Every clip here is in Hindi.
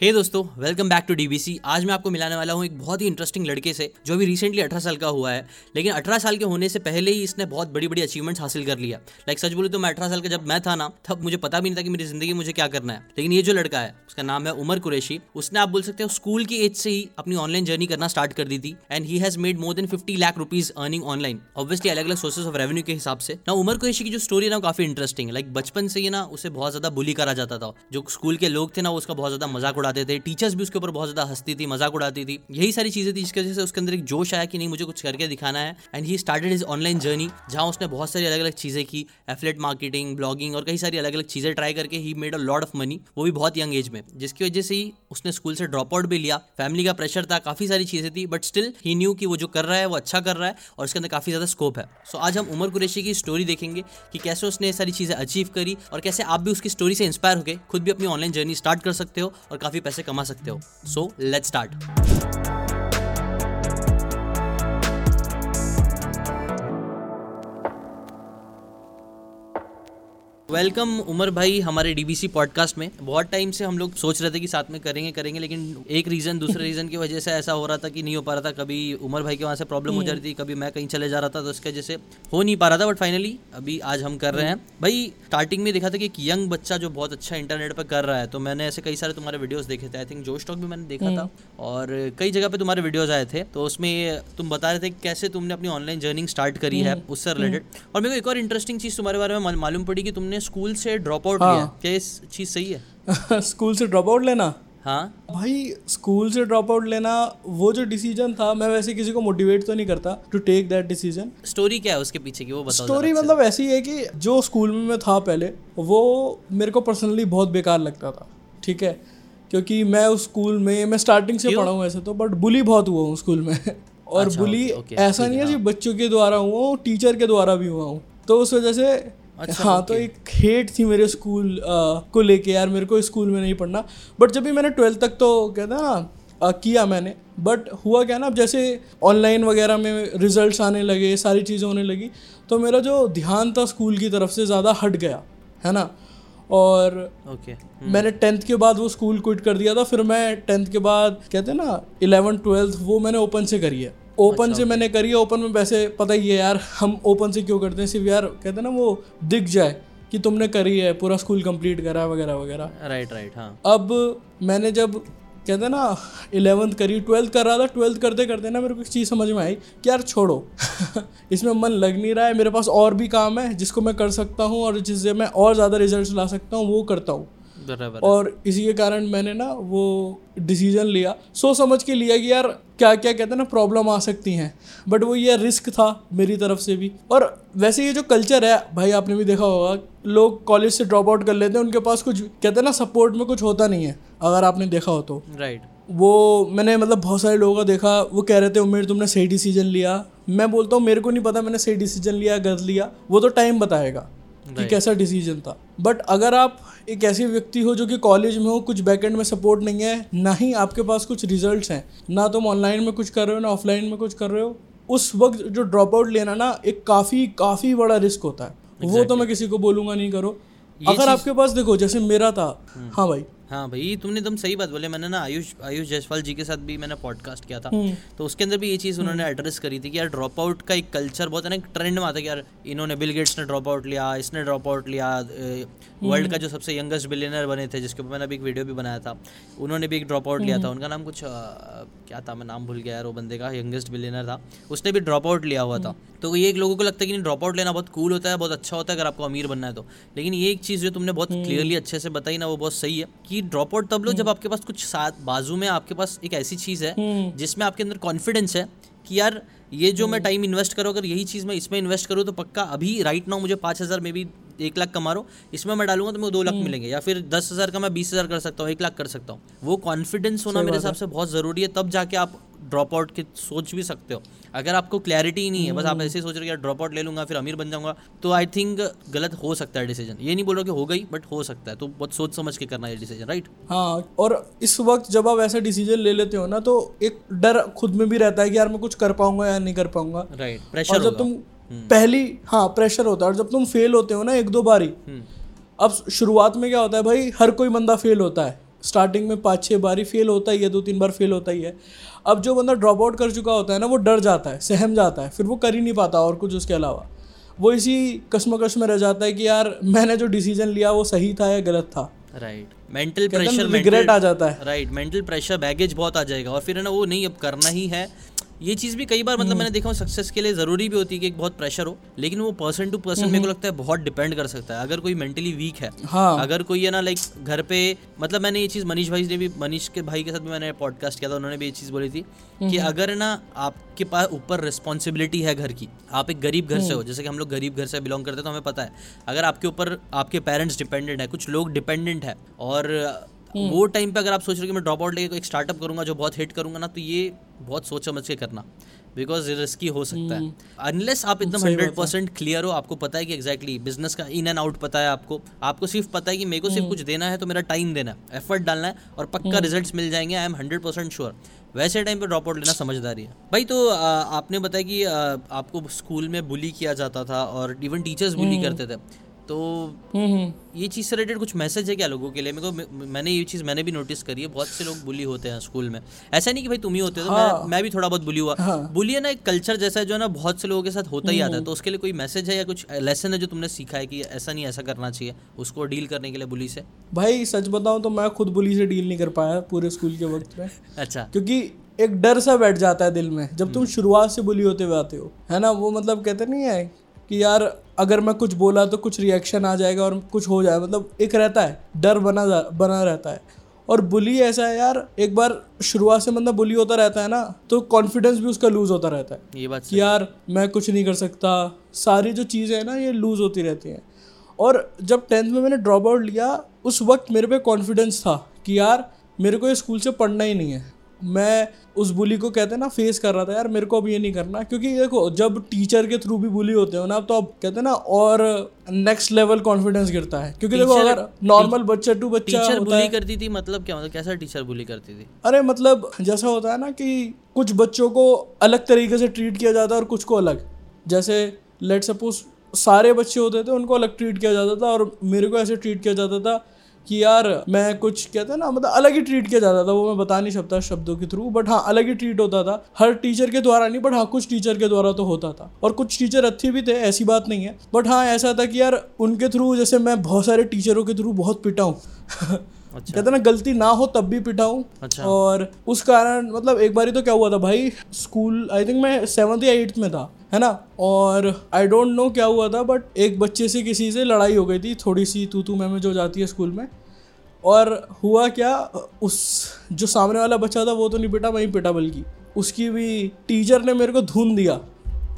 हे hey दोस्तों वेलकम बैक टू डीबीसी आज मैं आपको मिलाने वाला हूँ एक बहुत ही इंटरेस्टिंग लड़के से, जो अभी रिसेंटली 18 साल का हुआ है। लेकिन 18 साल के होने से पहले ही इसने बहुत बड़ी बड़ी अचीवमेंट्स हासिल कर लिया। लाइक सच बोले तो मैं 18 साल का जब मैं था ना, तब मुझे पता भी नहीं था कि मेरी ज़िंदगी मुझे क्या करना है। लेकिन ये जो लड़का है, उसका नाम है उमर कुरेशी। उसने आप बोल सकते हो, स्कूल की एज से ही अपनी ऑनलाइन जर्नी करना स्टार्ट कर दी थी। And he has made more than fifty lakh rupees earning online obviously अलग अलग सोर्सेज ऑफ़ रेवेन्यू के हिसाब से। ना उमर कुरेशी की जो स्टोरी है ना काफ़ी इंटरेस्टिंग है। लाइक बचपन से ही ना, उसे बहुत ज़्यादा बुली करा जाता था। जो स्कूल के लोग थे ना उसका बहुत ज़्यादा मज़ाक उड़ाते थे। टीचर्स भी उसके ऊपर बहुत ज़्यादा हंसती थी, मज़ाक उड़ाती थी। यही सारी चीज़ें थी जिसकी वजह से उसके अंदर एक जोश आया कि नहीं, मुझे कुछ करके दिखाना है। And he started his online journey जहाँ उसने बहुत सारी अलग अलग चीज़ें की एफलेट मार्केटिंग ब्लॉगिंग और कई सारी अलग अलग चीज़ें ट्राई करके he made a lot of money वो भी बहुत यंग एज में। जिसकी वजह से ही उसने स्कूल से ड्रॉप आउट भी लिया। फैमिली का प्रेशर था, काफ़ी सारी चीज़ें थी बट स्टिल ही न्यू कि वो जो कर रहा है, वो अच्छा कर रहा है और उसके अंदर काफ़ी ज़्यादा स्कोप है। सो आज हम उमर कुरेशी की स्टोरी देखेंगे कि कैसे उसने सारी चीज़ें अचीव करी और कैसे आप भी उसकी स्टोरी से इंस्पायर होकर खुद भी अपनी ऑनलाइन जर्नी स्टार्ट कर सकते हो और काफ़ी पैसे कमा सकते हो। So let start welcome Umar भाई हमारे डीबीसी पॉडकास्ट में बहुत टाइम से हम लोग सोच रहे थे कि साथ में करेंगे करेंगे लेकिन एक रीजन दूसरे रीजन की वजह से ऐसा हो रहा था कि नहीं हो पा रहा था कभी उमर भाई के वहाँ से प्रॉब्लम हो जा रही थी कभी मैं कहीं चले जा रहा था तो उसकी वजह से हो नहीं पा रहा था बट फाइनली अभी आज हम कर रहे हैं भाई स्टार्टिंग में देखा था कि एक यंग बच्चा जो बहुत अच्छा इंटरनेट पर कर रहा है तो मैंने ऐसे कई सारे तुम्हारे वीडियोज़ देखे थे आई थिंक जो स्टॉक भी मैंने देखा था हम्म। और कई जगह पे तुम्हारे वीडियोज़ आए थे तो उसमें तुम बता रहे थे कैसे तुमने अपनी ऑनलाइन जर्निंग स्टार्ट करी है हम्म। उससे रिलेटेड। और मेरे को एक और इंटरेस्टिंग चीज़ तुम्हारे बारे में मालूम पड़ी कि तुमने स्कूल से ड्रॉप आउट लिया क्या? इस चीज़ सही है? स्कूल से ड्रॉप आउट लेना? हाँ। भाई स्कूल से ड्रॉप आउट लेना वो जो डिसीज़न था मैं वैसे किसी को मोटिवेट तो नहीं करता to take that decision story क्या है उसके पीछे की? वो बताओ स्टोरी मतलब ऐसी है कि जो स्कूल में मैं था पहले वो मेरे को पर्सनली बहुत बेकार लगता था ठीक है? क्योंकि मैं उस स्कूल में मैं स्टार्टिंग से पढ़ा हूँ ऐसे तो बट बुली बहुत हुआ हूँ स्कूल में। और अच्छा, बुली ऐसा नहीं है सिर्फ़ बच्चों के द्वारा हुआ हूँ टीचर के द्वारा भी हुआ हूँ। तो उस वजह से अच्छा हाँ तो एक हेट थी मेरे स्कूल आ, को लेके यार मेरे को स्कूल में नहीं पढ़ना बट जब भी मैंने ट्वेल्थ तक तो कहता ना आ, किया मैंने बट हुआ क्या ना अब जैसे ऑनलाइन वगैरह में रिजल्ट्स आने लगे सारी चीज़ें होने लगी तो मेरा जो ध्यान था स्कूल की तरफ़ से ज़्यादा हट गया है ना और ओके okay. हम्म। मैंने टेंथ के बाद वो स्कूल क्विट कर दिया था फिर मैं टेंथ के बाद कहते हैं ना इलेवन ट्वेल्थ वो मैंने ओपन से करी है ओपन अच्छा, से मैंने करी है ओपन में वैसे पता ही है यार हम ओपन से क्यों करते हैं? सिर्फ़ यार कहते हैं ना वो दिख जाए कि तुमने करी है पूरा स्कूल कंप्लीट करा वगैरह वगैरह। राइट राइट हाँ। अब मैंने जब कहते हैं ना इलेवंथ करी ट्वेल्थ कर रहा था ट्वेल्थ करते करते ना मेरे को एक चीज़ समझ में आई कि यार छोड़ो। इसमें मन लग नहीं रहा है मेरे पास और भी काम है जिसको मैं कर सकता हूँ और जिससे मैं और ज़्यादा रिज़ल्ट ला सकता हूँ वो करता हूँ। और इसी के कारण मैंने ना वो डिसीज़न लिया। सोच समझ के लिया कि यार क्या क्या कहते हैं ना प्रॉब्लम आ सकती हैं। बट वो ये रिस्क था मेरी तरफ़ से भी। और वैसे ये जो कल्चर है भाई आपने भी देखा होगा लोग कॉलेज से ड्रॉप आउट कर लेते हैं उनके पास कुछ कहते हैं ना सपोर्ट में कुछ होता नहीं है अगर आपने देखा हो तो। Right right. वो मैंने मतलब बहुत सारे लोगों का देखा वो कह रहे थे उम्मीद तुमने सही डिसीज़न लिया। मैं बोलता हूँ मेरे को नहीं पता मैंने सही डिसीज़न लिया गलत लिया। वो तो टाइम बताएगा। कि कैसा डिसीज़न था बट अगर आप एक ऐसे व्यक्ति हो जो कि कॉलेज में हो कुछ बैकएंड में सपोर्ट नहीं है ना ही आपके पास कुछ रिजल्ट्स हैं ना तुम ऑनलाइन में कुछ कर रहे हो ना ऑफलाइन में कुछ कर रहे हो उस वक्त जो ड्रॉप आउट लेना ना एक काफ़ी काफ़ी बड़ा रिस्क होता है exactly. वो तो मैं किसी को बोलूँगा नहीं करो अगर आपके पास देखो जैसे मेरा था हम्म। हाँ भाई हाँ भाई तुमने तुम सही बात बोले। मैंने ना आयुष आयुष जयसवाल जी के साथ भी मैंने पॉडकास्ट किया था। हम्म। तो उसके अंदर भी ये चीज़ उन्होंने एड्रेस करी थी कि यार ड्रॉप आउट का एक कल्चर बहुत है ना एक ट्रेंड में आता है कि यार इन्होंने बिल गेट्स ने ड्रॉप आउट लिया इसने ड्रॉप आउट लिया वर्ल्ड का जो सबसे यंगेस्ट बिलियनर बने थे जिसके ऊपर मैंने अभी एक वीडियो भी बनाया था उन्होंने भी एक ड्रॉप आउट लिया था। हम्म। उनका नाम कुछ क्या था मैं नाम भूल गया यार वो बंदे का यंगेस्ट बिलियनर था उसने भी ड्रॉप आउट लिया हुआ था हम्म। तो ये एक लोगों को लगता है कि ड्रॉप आउट लेना बहुत कूल होता है बहुत अच्छा होता है अगर आपको अमीर बनना है तो लेकिन ये एक चीज़ जो तुमने बहुत क्लियरली अच्छे से बताई ना वो बहुत सही है कि ड्रॉप आउट तब लो जब आपके पास कुछ साथ बाजू में आपके पास एक ऐसी चीज़ है हम्म। जिसमें आपके अंदर कॉन्फिडेंस है कि यार ये जो मैं टाइम। इन्वेस्ट करूँ अगर यही चीज़ मैं इसमें इन्वेस्ट करूँ तो पक्का अभी राइट नाउ मुझे पाँच हज़ार में भी एक लाख कमा रहा इसमें मैं डालूँगा तो मैं दो लाख हम्म। मिलेंगे या फिर दस हज़ार का मैं बीस हज़ार कर सकता हूँ एक लाख कर सकता हूँ वो कॉन्फिडेंस होना मेरे हिसाब से बहुत ज़रूरी है तब जाके आप ड्रॉप आउट की सोच भी सकते हो। अगर आपको क्लैरिटी ही नहीं है बस आप ऐसे सोच रहे हो ड्रॉप आउट ले लूँगा फिर अमीर बन जाऊँगा तो आई थिंक गलत हो सकता है डिसीज़न ये नहीं बोल रहा कि हो गई बट हो सकता है तो बहुत सोच समझ के करना है डिसीज़न राइट हाँ और इस वक्त जब आप ऐसा डिसीज़न ले लेते हो ना तो एक डर खुद में भी रहता है कि यार मैं कुछ कर पाऊँगा या नहीं कर पाऊँगा। राइट प्रेशर जब तुम हम्म। पहली हाँ प्रेशर होता है और जब तुम फेल होते हो ना एक दो बारी हम्म। अब शुरुआत में क्या होता है भाई हर कोई बंदा फेल होता है। स्टार्टिंग में पाँच छः बार ही फेल होता ही है दो तीन बार फेल होता ही है। अब जो बंदा ड्रॉप आउट कर चुका होता है ना वो डर जाता है सहम जाता है फिर वो कर ही नहीं पाता और कुछ उसके अलावा। वो इसी कश्मकश में रह जाता है कि यार मैंने जो डिसीज़न लिया वो सही था या गलत था। राइट मेंटल प्रेशर रिग्रेट आ जाता है। राइट मेंटल प्रेशर बैगेज बहुत आ जाएगा और फिर है ना वो नहीं अब करना ही है। ये चीज़ भी कई बार हम्म। मतलब मैंने देखा सक्सेस के लिए ज़रूरी भी होती है कि एक बहुत प्रेशर हो लेकिन वो पर्सन टू पर्सन मेरे को लगता है बहुत डिपेंड कर सकता है अगर कोई मेंटली वीक है हम्म। हाँ अगर कोई है ना लाइक घर पे मतलब मैंने ये चीज़ मनीष भाई ने भी मनीष के भाई के साथ भी मैंने पॉडकास्ट किया था उन्होंने भी ये चीज़ बोली थी हम्म। कि अगर ना आपके पास ऊपर रिस्पॉन्सिबिलिटी है घर की आप एक गरीब घर से हम्म। हो जैसे कि हम लोग गरीब घर से बिलोंग करते हैं तो हमें पता है अगर आपके ऊपर आपके पेरेंट्स डिपेंडेंट है कुछ लोग डिपेंडेंट है और हम्म। वो टाइम पे अगर आप सोच रहे हो कि मैं ड्रॉप आउट लेके एक स्टार्टअप करूँगा जो बहुत हिट करूँगा ना तो ये बहुत सोच समझ के करना बिकॉज़ रिस्की हो सकता है। अनलेस आप एकदम हम्म। हंड्रेड परसेंट क्लियर हो। आपको पता है कि एग्जैक्टली exactly, बिज़नेस का इन एंड आउट पता है आपको। आपको सिर्फ़ पता है कि मेरे को हम्म। सिर्फ़ कुछ देना है तो मेरा टाइम देना है एफर्ट डालना है और पक्का रिज़ल्ट मिल जाएँगे I am hundred percent sure वैसे टाइम पर ड्रॉप आउट लेना समझदारी है। भाई तो आ, आपने बताया कि आ, आपको स्कूल में बुली किया जाता था और इवन टीचर्स बुली करते थे। तो हम्म हम्म ये चीज़ से रिलेटेड कुछ मैसेज है क्या लोगों के लिए मेरे को मैंने ये चीज़ मैंने भी नोटिस करी है बहुत से लोग बुली होते हैं स्कूल में ऐसा नहीं कि भाई तुम ही होते हो हाँ। तो हाँ। मैं, मैं भी थोड़ा बहुत बुली हुआ हाँ। बुली है ना एक कल्चर जैसा है जो है ना बहुत से लोगों के साथ होता ही आता हम्म। है तो उसके लिए कोई मैसेज है या कुछ लेसन है जो तुमने सीखा है कि ऐसा नहीं ऐसा करना चाहिए उसको डील करने के लिए बुली से भाई सच बताऊँ तो मैं खुद बुली से डील नहीं कर पाया पूरे स्कूल के वक्त में अच्छा क्योंकि एक डर सा बैठ जाता है दिल में जब हम्म। तुम शुरुआत से बुली होते हुए आते हो है ना वो मतलब कहते नहीं है कि यार अगर मैं कुछ बोला तो कुछ रिएक्शन आ जाएगा और कुछ हो जाए मतलब एक रहता है डर बना बना रहता है। और बुली ऐसा है यार एक बार शुरुआत से मतलब बुली होता रहता है ना तो कॉन्फिडेंस भी उसका लूज होता रहता है। ये बात कि यार मैं कुछ नहीं कर सकता। सारी जो चीज़ें हैं ना ये लूज होती रहती हैं। और जब टेंथ में मैंने ड्रॉप आउट लिया उस वक्त मेरे पे कॉन्फिडेंस था कि यार मेरे को ये स्कूल से पढ़ना ही नहीं है। मैं उस बुली को कहते हैं ना फेस कर रहा था यार मेरे को अब ये नहीं करना। क्योंकि देखो जब टीचर के थ्रू भी बुली होते हो ना तो अब कहते हैं ना और नेक्स्ट लेवल कॉन्फिडेंस गिरता है। क्योंकि देखो अगर नॉर्मल बच्चा टू बच्चा टीचर होता बुली है करती थी मतलब क्या मतलब कैसा टीचर बुली करती थी? अरे मतलब जैसा होता है ना कि कुछ बच्चों को अलग तरीके से ट्रीट किया जाता है और कुछ को अलग। जैसे लेट सपोज़ सारे बच्चे होते थे उनको अलग ट्रीट किया जाता था और मेरे को ऐसे ट्रीट किया जाता था कि यार मैं कुछ कहते हैं ना मतलब अलग ही ट्रीट किया जाता था, वो मैं बता नहीं सकता शब्दों के थ्रू बट हाँ अलग ही ट्रीट होता था। हर टीचर के द्वारा नहीं बट हाँ कुछ टीचर के द्वारा तो होता था। और कुछ टीचर अच्छे भी थे, ऐसी बात नहीं है। बट हाँ ऐसा था कि यार उनके थ्रू जैसे मैं बहुत सारे टीचरों के थ्रू बहुत पिटा हूँ। कहते ना गलती ना हो तब भी पिटा हूँ अच्छा। और उस कारण मतलब एक बारी तो क्या हुआ था भाई स्कूल आई थिंक मैं सेवन्थ या एट्थ में था है ना? और आई डोंट नो क्या हुआ था बट एक बच्चे से किसी से लड़ाई हो गई थी थोड़ी सी तू तू मैं में जो जाती है स्कूल में। और हुआ क्या उस जो सामने वाला बच्चा था वो तो नहीं पिटा वहीं पिटा बल्कि। उसकी भी टीचर ने मेरे को धुन दिया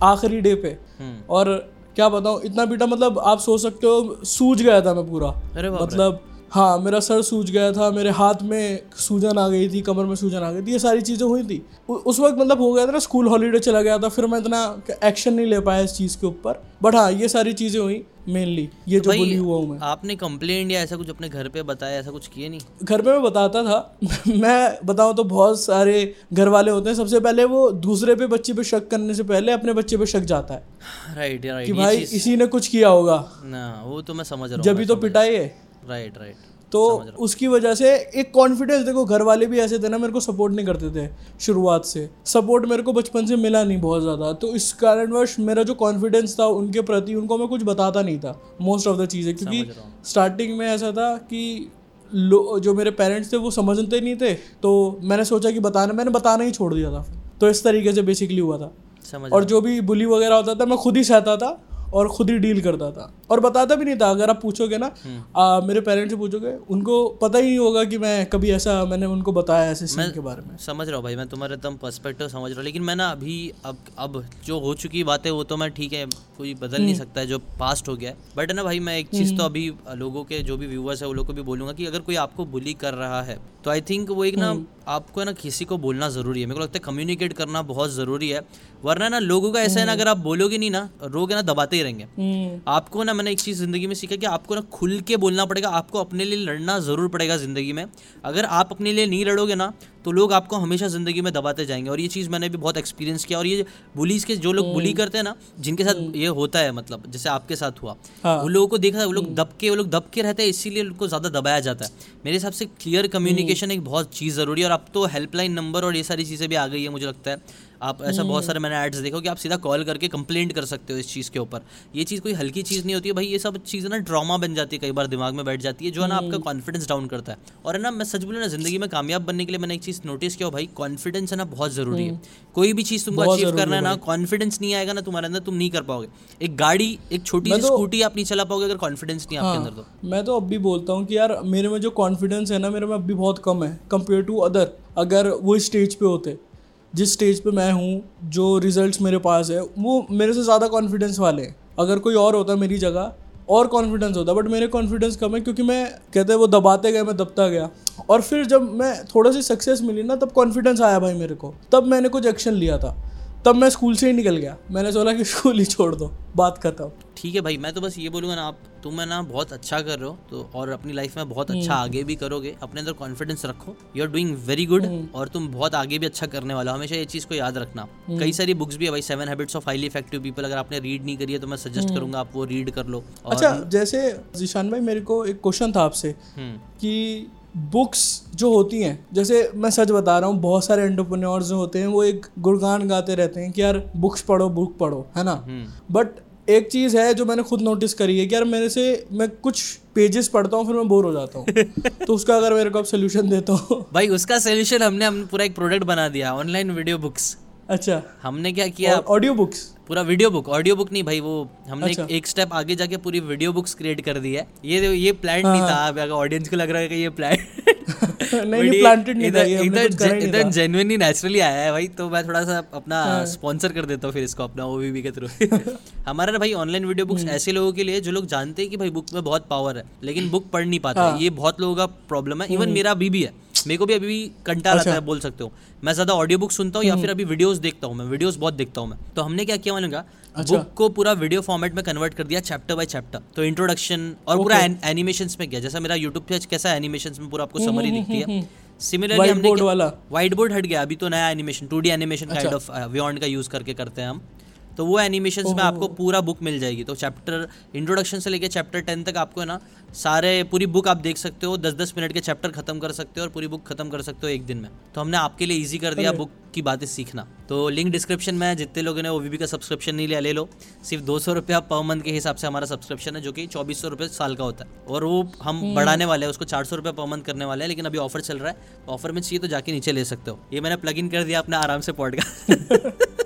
आखिरी डे पे। हम्म। और क्या बताऊँ इतना पीटा मतलब आप सोच सकते हो सूज गया था मैं पूरा। अरे। मतलब हाँ मेरा सर सूज गया था मेरे हाथ में सूजन आ गई थी कमर में सूजन आ गई थी ये सारी चीज़ें हुई थी। उस वक्त मतलब हो गया था ना स्कूल हॉलीडे चला गया था फिर मैं इतना एक्शन नहीं ले पाया इस चीज़ के ऊपर। बट हाँ ये सारी चीज़ें हुई मेनली ये तो जो बुली हुआ हूँ मैं। आपने कंप्लेंट या ऐसा कुछ अपने घर पे बताया ऐसा कुछ किए नहीं? घर में मैं बताता था मैं बताऊँ तो बहुत सारे घर वाले होते हैं सबसे पहले वो दूसरे पे बच्चे पे शक करने से पहले अपने बच्चे पे शक जाता है। राइट कि राइट ये भाई इसी ने कुछ किया होगा। ना वो तो मैं समझ रहा हूँ जब भी तो पिटाई है। राइट राइट तो उसकी वजह से एक कॉन्फिडेंस देखो घर वाले भी ऐसे थे ना मेरे को सपोर्ट नहीं करते थे शुरुआत से। सपोर्ट मेरे को बचपन से मिला नहीं बहुत ज़्यादा। तो इस कारणवश मेरा जो कॉन्फिडेंस था उनके प्रति उनको मैं कुछ बताता नहीं था मोस्ट ऑफ़ द चीज़ें। क्योंकि स्टार्टिंग में ऐसा था कि लो जो मेरे पेरेंट्स थे वो समझते नहीं थे। तो मैंने सोचा कि बताना मैंने बताना ही छोड़ दिया था। तो इस तरीके से बेसिकली हुआ था। और जो भी बुली वगैरह होता था मैं खुद ही सहता था। और खुद ही डील करता था। और बताता भी नहीं था अगर आप पूछोगे ना आ, मेरे पेरेंट्स से पूछोगे उनको पता ही नहीं होगा कि मैं कभी ऐसा मैंने उनको बताया ऐसे सीन के बारे में। समझ रहा हूँ भाई मैं तुम्हारे एकदम पर्सपेक्टिव समझ रहा हूँ लेकिन मैं ना अभी अब अब जो हो चुकी बातें वो तो मैं ठीक है कोई बदल नहीं सकता है जो पास्ट हो गया है। बट ना भाई मैं एक चीज़ तो अभी लोगों के जो भी व्यूवर्स है वो लोग को भी बोलूँगा कि अगर कोई आपको बुली कर रहा है तो आई थिंक वो एक ना आपको है ना किसी को बोलना ज़रूरी है। मेरे को लगता है कम्युनिकेट करना बहुत ज़रूरी है। वरना ना लोगों का ऐसा है ना अगर आप बोलोगे नहीं ना रोगे है ना दबाते ही रहेंगे। हम्म, आपको ना मैंने एक चीज़ ज़िंदगी में सीखा कि आपको ना खुल के बोलना पड़ेगा आपको अपने लिए लड़ना ज़रूर पड़ेगा ज़िंदगी में। अगर आप अपने लिए नहीं लड़ोगे ना तो लोग आपको हमेशा ज़िंदगी में दबाते जाएँगे। और ये चीज़ मैंने भी बहुत एक्सपीरियंस किया और ये बुलीज के जो लोग बुली करते हैं ना जिनके साथ ये होता है मतलब जैसे आपके साथ हुआ। वो उन लोगों को देखा वो लोग दबके वो लोग दबके रहते हैं इसीलिए उनको ज़्यादा दबाया जाता है। मेरे हिसाब से क्लियर कम्युनिकेशन एक बहुत चीज़ ज़रूरी है और अब तो हेल्पलाइन नंबर और ये सारी चीज़ें भी आ गई है मुझे लगता है। आप ऐसा बहुत सारे मैंने एड्स देखो कि आप सीधा कॉल करके कंप्लेंट कर सकते हो इस चीज़ के ऊपर। ये चीज़ कोई हल्की चीज़ नहीं होती है भाई ये सब चीज़ें ना ड्रामा बन जाती है कई बार दिमाग में बैठ जाती है जो है ना आपका कॉन्फिडेंस डाउन करता है। और है ना मैं सच बोलूँ ना ज़िंदगी में कामयाब बनने के लिए मैंने एक चीज़ नोटिस किया भाई कॉन्फिडेंस है ना बहुत ज़रूरी है। कोई भी चीज़ तुमको अचीव करना है ना कॉन्फिडेंस नहीं आएगा ना तुम्हारे अंदर तुम नहीं कर पाओगे। एक गाड़ी एक छोटी सी तो- स्कूटी आप नहीं चला पाओगे अगर कॉन्फिडेंस नहीं आपके अंदर तो। हाँ, मैं तो अब भी बोलता हूँ कि यार मेरे में जो कॉन्फिडेंस है ना मेरे में अब भी बहुत कम है कंपेयर टू अदर अगर वो स्टेज पे होते जिस स्टेज पे मैं हूँ, जो रिजल्ट्स मेरे पास है, वो मेरे से ज़्यादा कॉन्फिडेंस वाले हैं। अगर कोई और होता मेरी जगह, और कॉन्फिडेंस होता बट मेरे कॉन्फिडेंस कम है क्योंकि मैं, कहते हैं वो दबाते गए, मैं दबता गया। और फिर जब मैं थोड़ा सी सक्सेस मिली ना, तब कॉन्फिडेंस आया भाई मेरे को। तब मैंने कुछ एक्शन लिया था। तब मैं स्कूल से ही निकल गया। मैंने सोचा कि स्कूल ही छोड़ दो। बात खत्म। ठीक है भाई, मैं तो बस ये बोलूँगा ना, आप तुम है ना बहुत अच्छा कर रहे हो तो और अपनी लाइफ में बहुत अच्छा आगे भी करोगे अपने अंदर कॉन्फिडेंस रखो। You are doing very good और तुम बहुत आगे भी अच्छा करने वाला हो। हमेशा ये चीज़ को याद रखना। कई सारी बुक्स भी है भाई seven habits of highly effective people अगर आपने रीड नहीं करी है तो मैं सजेस्ट करूँगा आप वो रीड कर लो। और अच्छा जैसे जिशान भाई मेरे को एक क्वेश्चन था आपसे हम्म, कि बुक्स जो होती हैं जैसे मैं सच बता रहा हूँ बहुत सारे एंटरप्रेन्योर्स जो होते हैं वो एक गुणगान गाते रहते हैं कि यार बुक्स पढ़ो बुक पढ़ो है ना? हम्म। बट एक चीज़ है जो मैंने खुद नोटिस करी है कि यार मेरे से मैं कुछ पेजेस पढ़ता हूँ, फिर मैं बोर हो जाता हूँ। तो उसका अगर मेरे को आप सोल्यूशन देता हूँ। भाई, उसका सोल्यूशन हमने हम पूरा एक प्रोडक्ट बना दिया ऑनलाइन वीडियो बुक्स अच्छा। हमने क्या किया? ऑडियो बुक्स पूरा वीडियो बुक ऑडियो बुक नहीं भाई वो हमने एक, अच्छा। एक स्टेप आगे जाके पूरी वीडियो बुक्स क्रिएट कर दी है। ये ये प्लान नहीं हाँ, था। अगर ऑडियंस को लग रहा है कि ये प्लान नहीं प्लांटेड नहीं था ही नहीं इधर जेन्युइनली नेचुरली आया है भाई तो मैं थोड़ा सा अपना हाँ। स्पॉन्सर कर देता हूँ फिर इसको अपना ओवीबी के थ्रू हमारा ना भाई ऑनलाइन वीडियो बुक्स हम्म। ऐसे लोगों के लिए जो लोग जानते हैं कि भाई बुक में बहुत पावर है लेकिन बुक पढ़ नहीं पाते। हाँ। ये बहुत लोगों का प्रॉब्लम है। हम्म। इवन मेरा अभी भी है। मेरे को भी अभी भी कंटाल अच्छा। आता है बोल सकते हो। मैं ज़्यादा ऑडियो बुक सुनता हूँ या फिर अभी वीडियोस देखता हूँ मैं। वीडियोस बहुत देखता हूँ मैं। तो हमने क्या किया मालूम का अच्छा। बुक को पूरा वीडियो फॉर्मेट में कन्वर्ट कर दिया चैप्टर बाय चैप्टर तो इंट्रोडक्शन और पूरा एनिमेशन में किया। जैसा मेरा यूट्यूब पे कैसा एनिमेशन में पूरा आपको समरी दिखती है सिमिलरली हमने वाला। व्हाइट बोर्ड हट गया। अभी तो नया animation two D animation kind of का यूज़ करके करते हैं हम। तो वो एनिमेशन में आपको पूरा बुक मिल जाएगी। तो चैप्टर इंट्रोडक्शन से लेके चैप्टर टेन तक आपको है ना सारे पूरी बुक आप देख सकते हो। दस दस मिनट के चैप्टर खत्म कर सकते हो और पूरी बुक खत्म कर सकते हो एक दिन में। तो हमने आपके लिए ईजी कर दिया बुक की बातें सीखना। तो लिंक डिस्क्रिप्शन में है जितने लोगों ने ओवीबी का सब्सक्रिप्शन नहीं लिया ले लो। सिर्फ़ दो सौ रुपया पर मंथ के हिसाब से हमारा सब्सक्रिप्शन है जो कि चौबीस सौ रुपये साल का होता है। और वो हम बढ़ाने वाले हैं उसको चार सौ रुपये पर मंथ करने वाले हैं लेकिन अभी ऑफ़र चल रहा है। तो ऑफ़र में चाहिए तो जाके नीचे ले सकते हो। ये मैंने प्लग इन कर दिया अपने आराम से पॉडकास्ट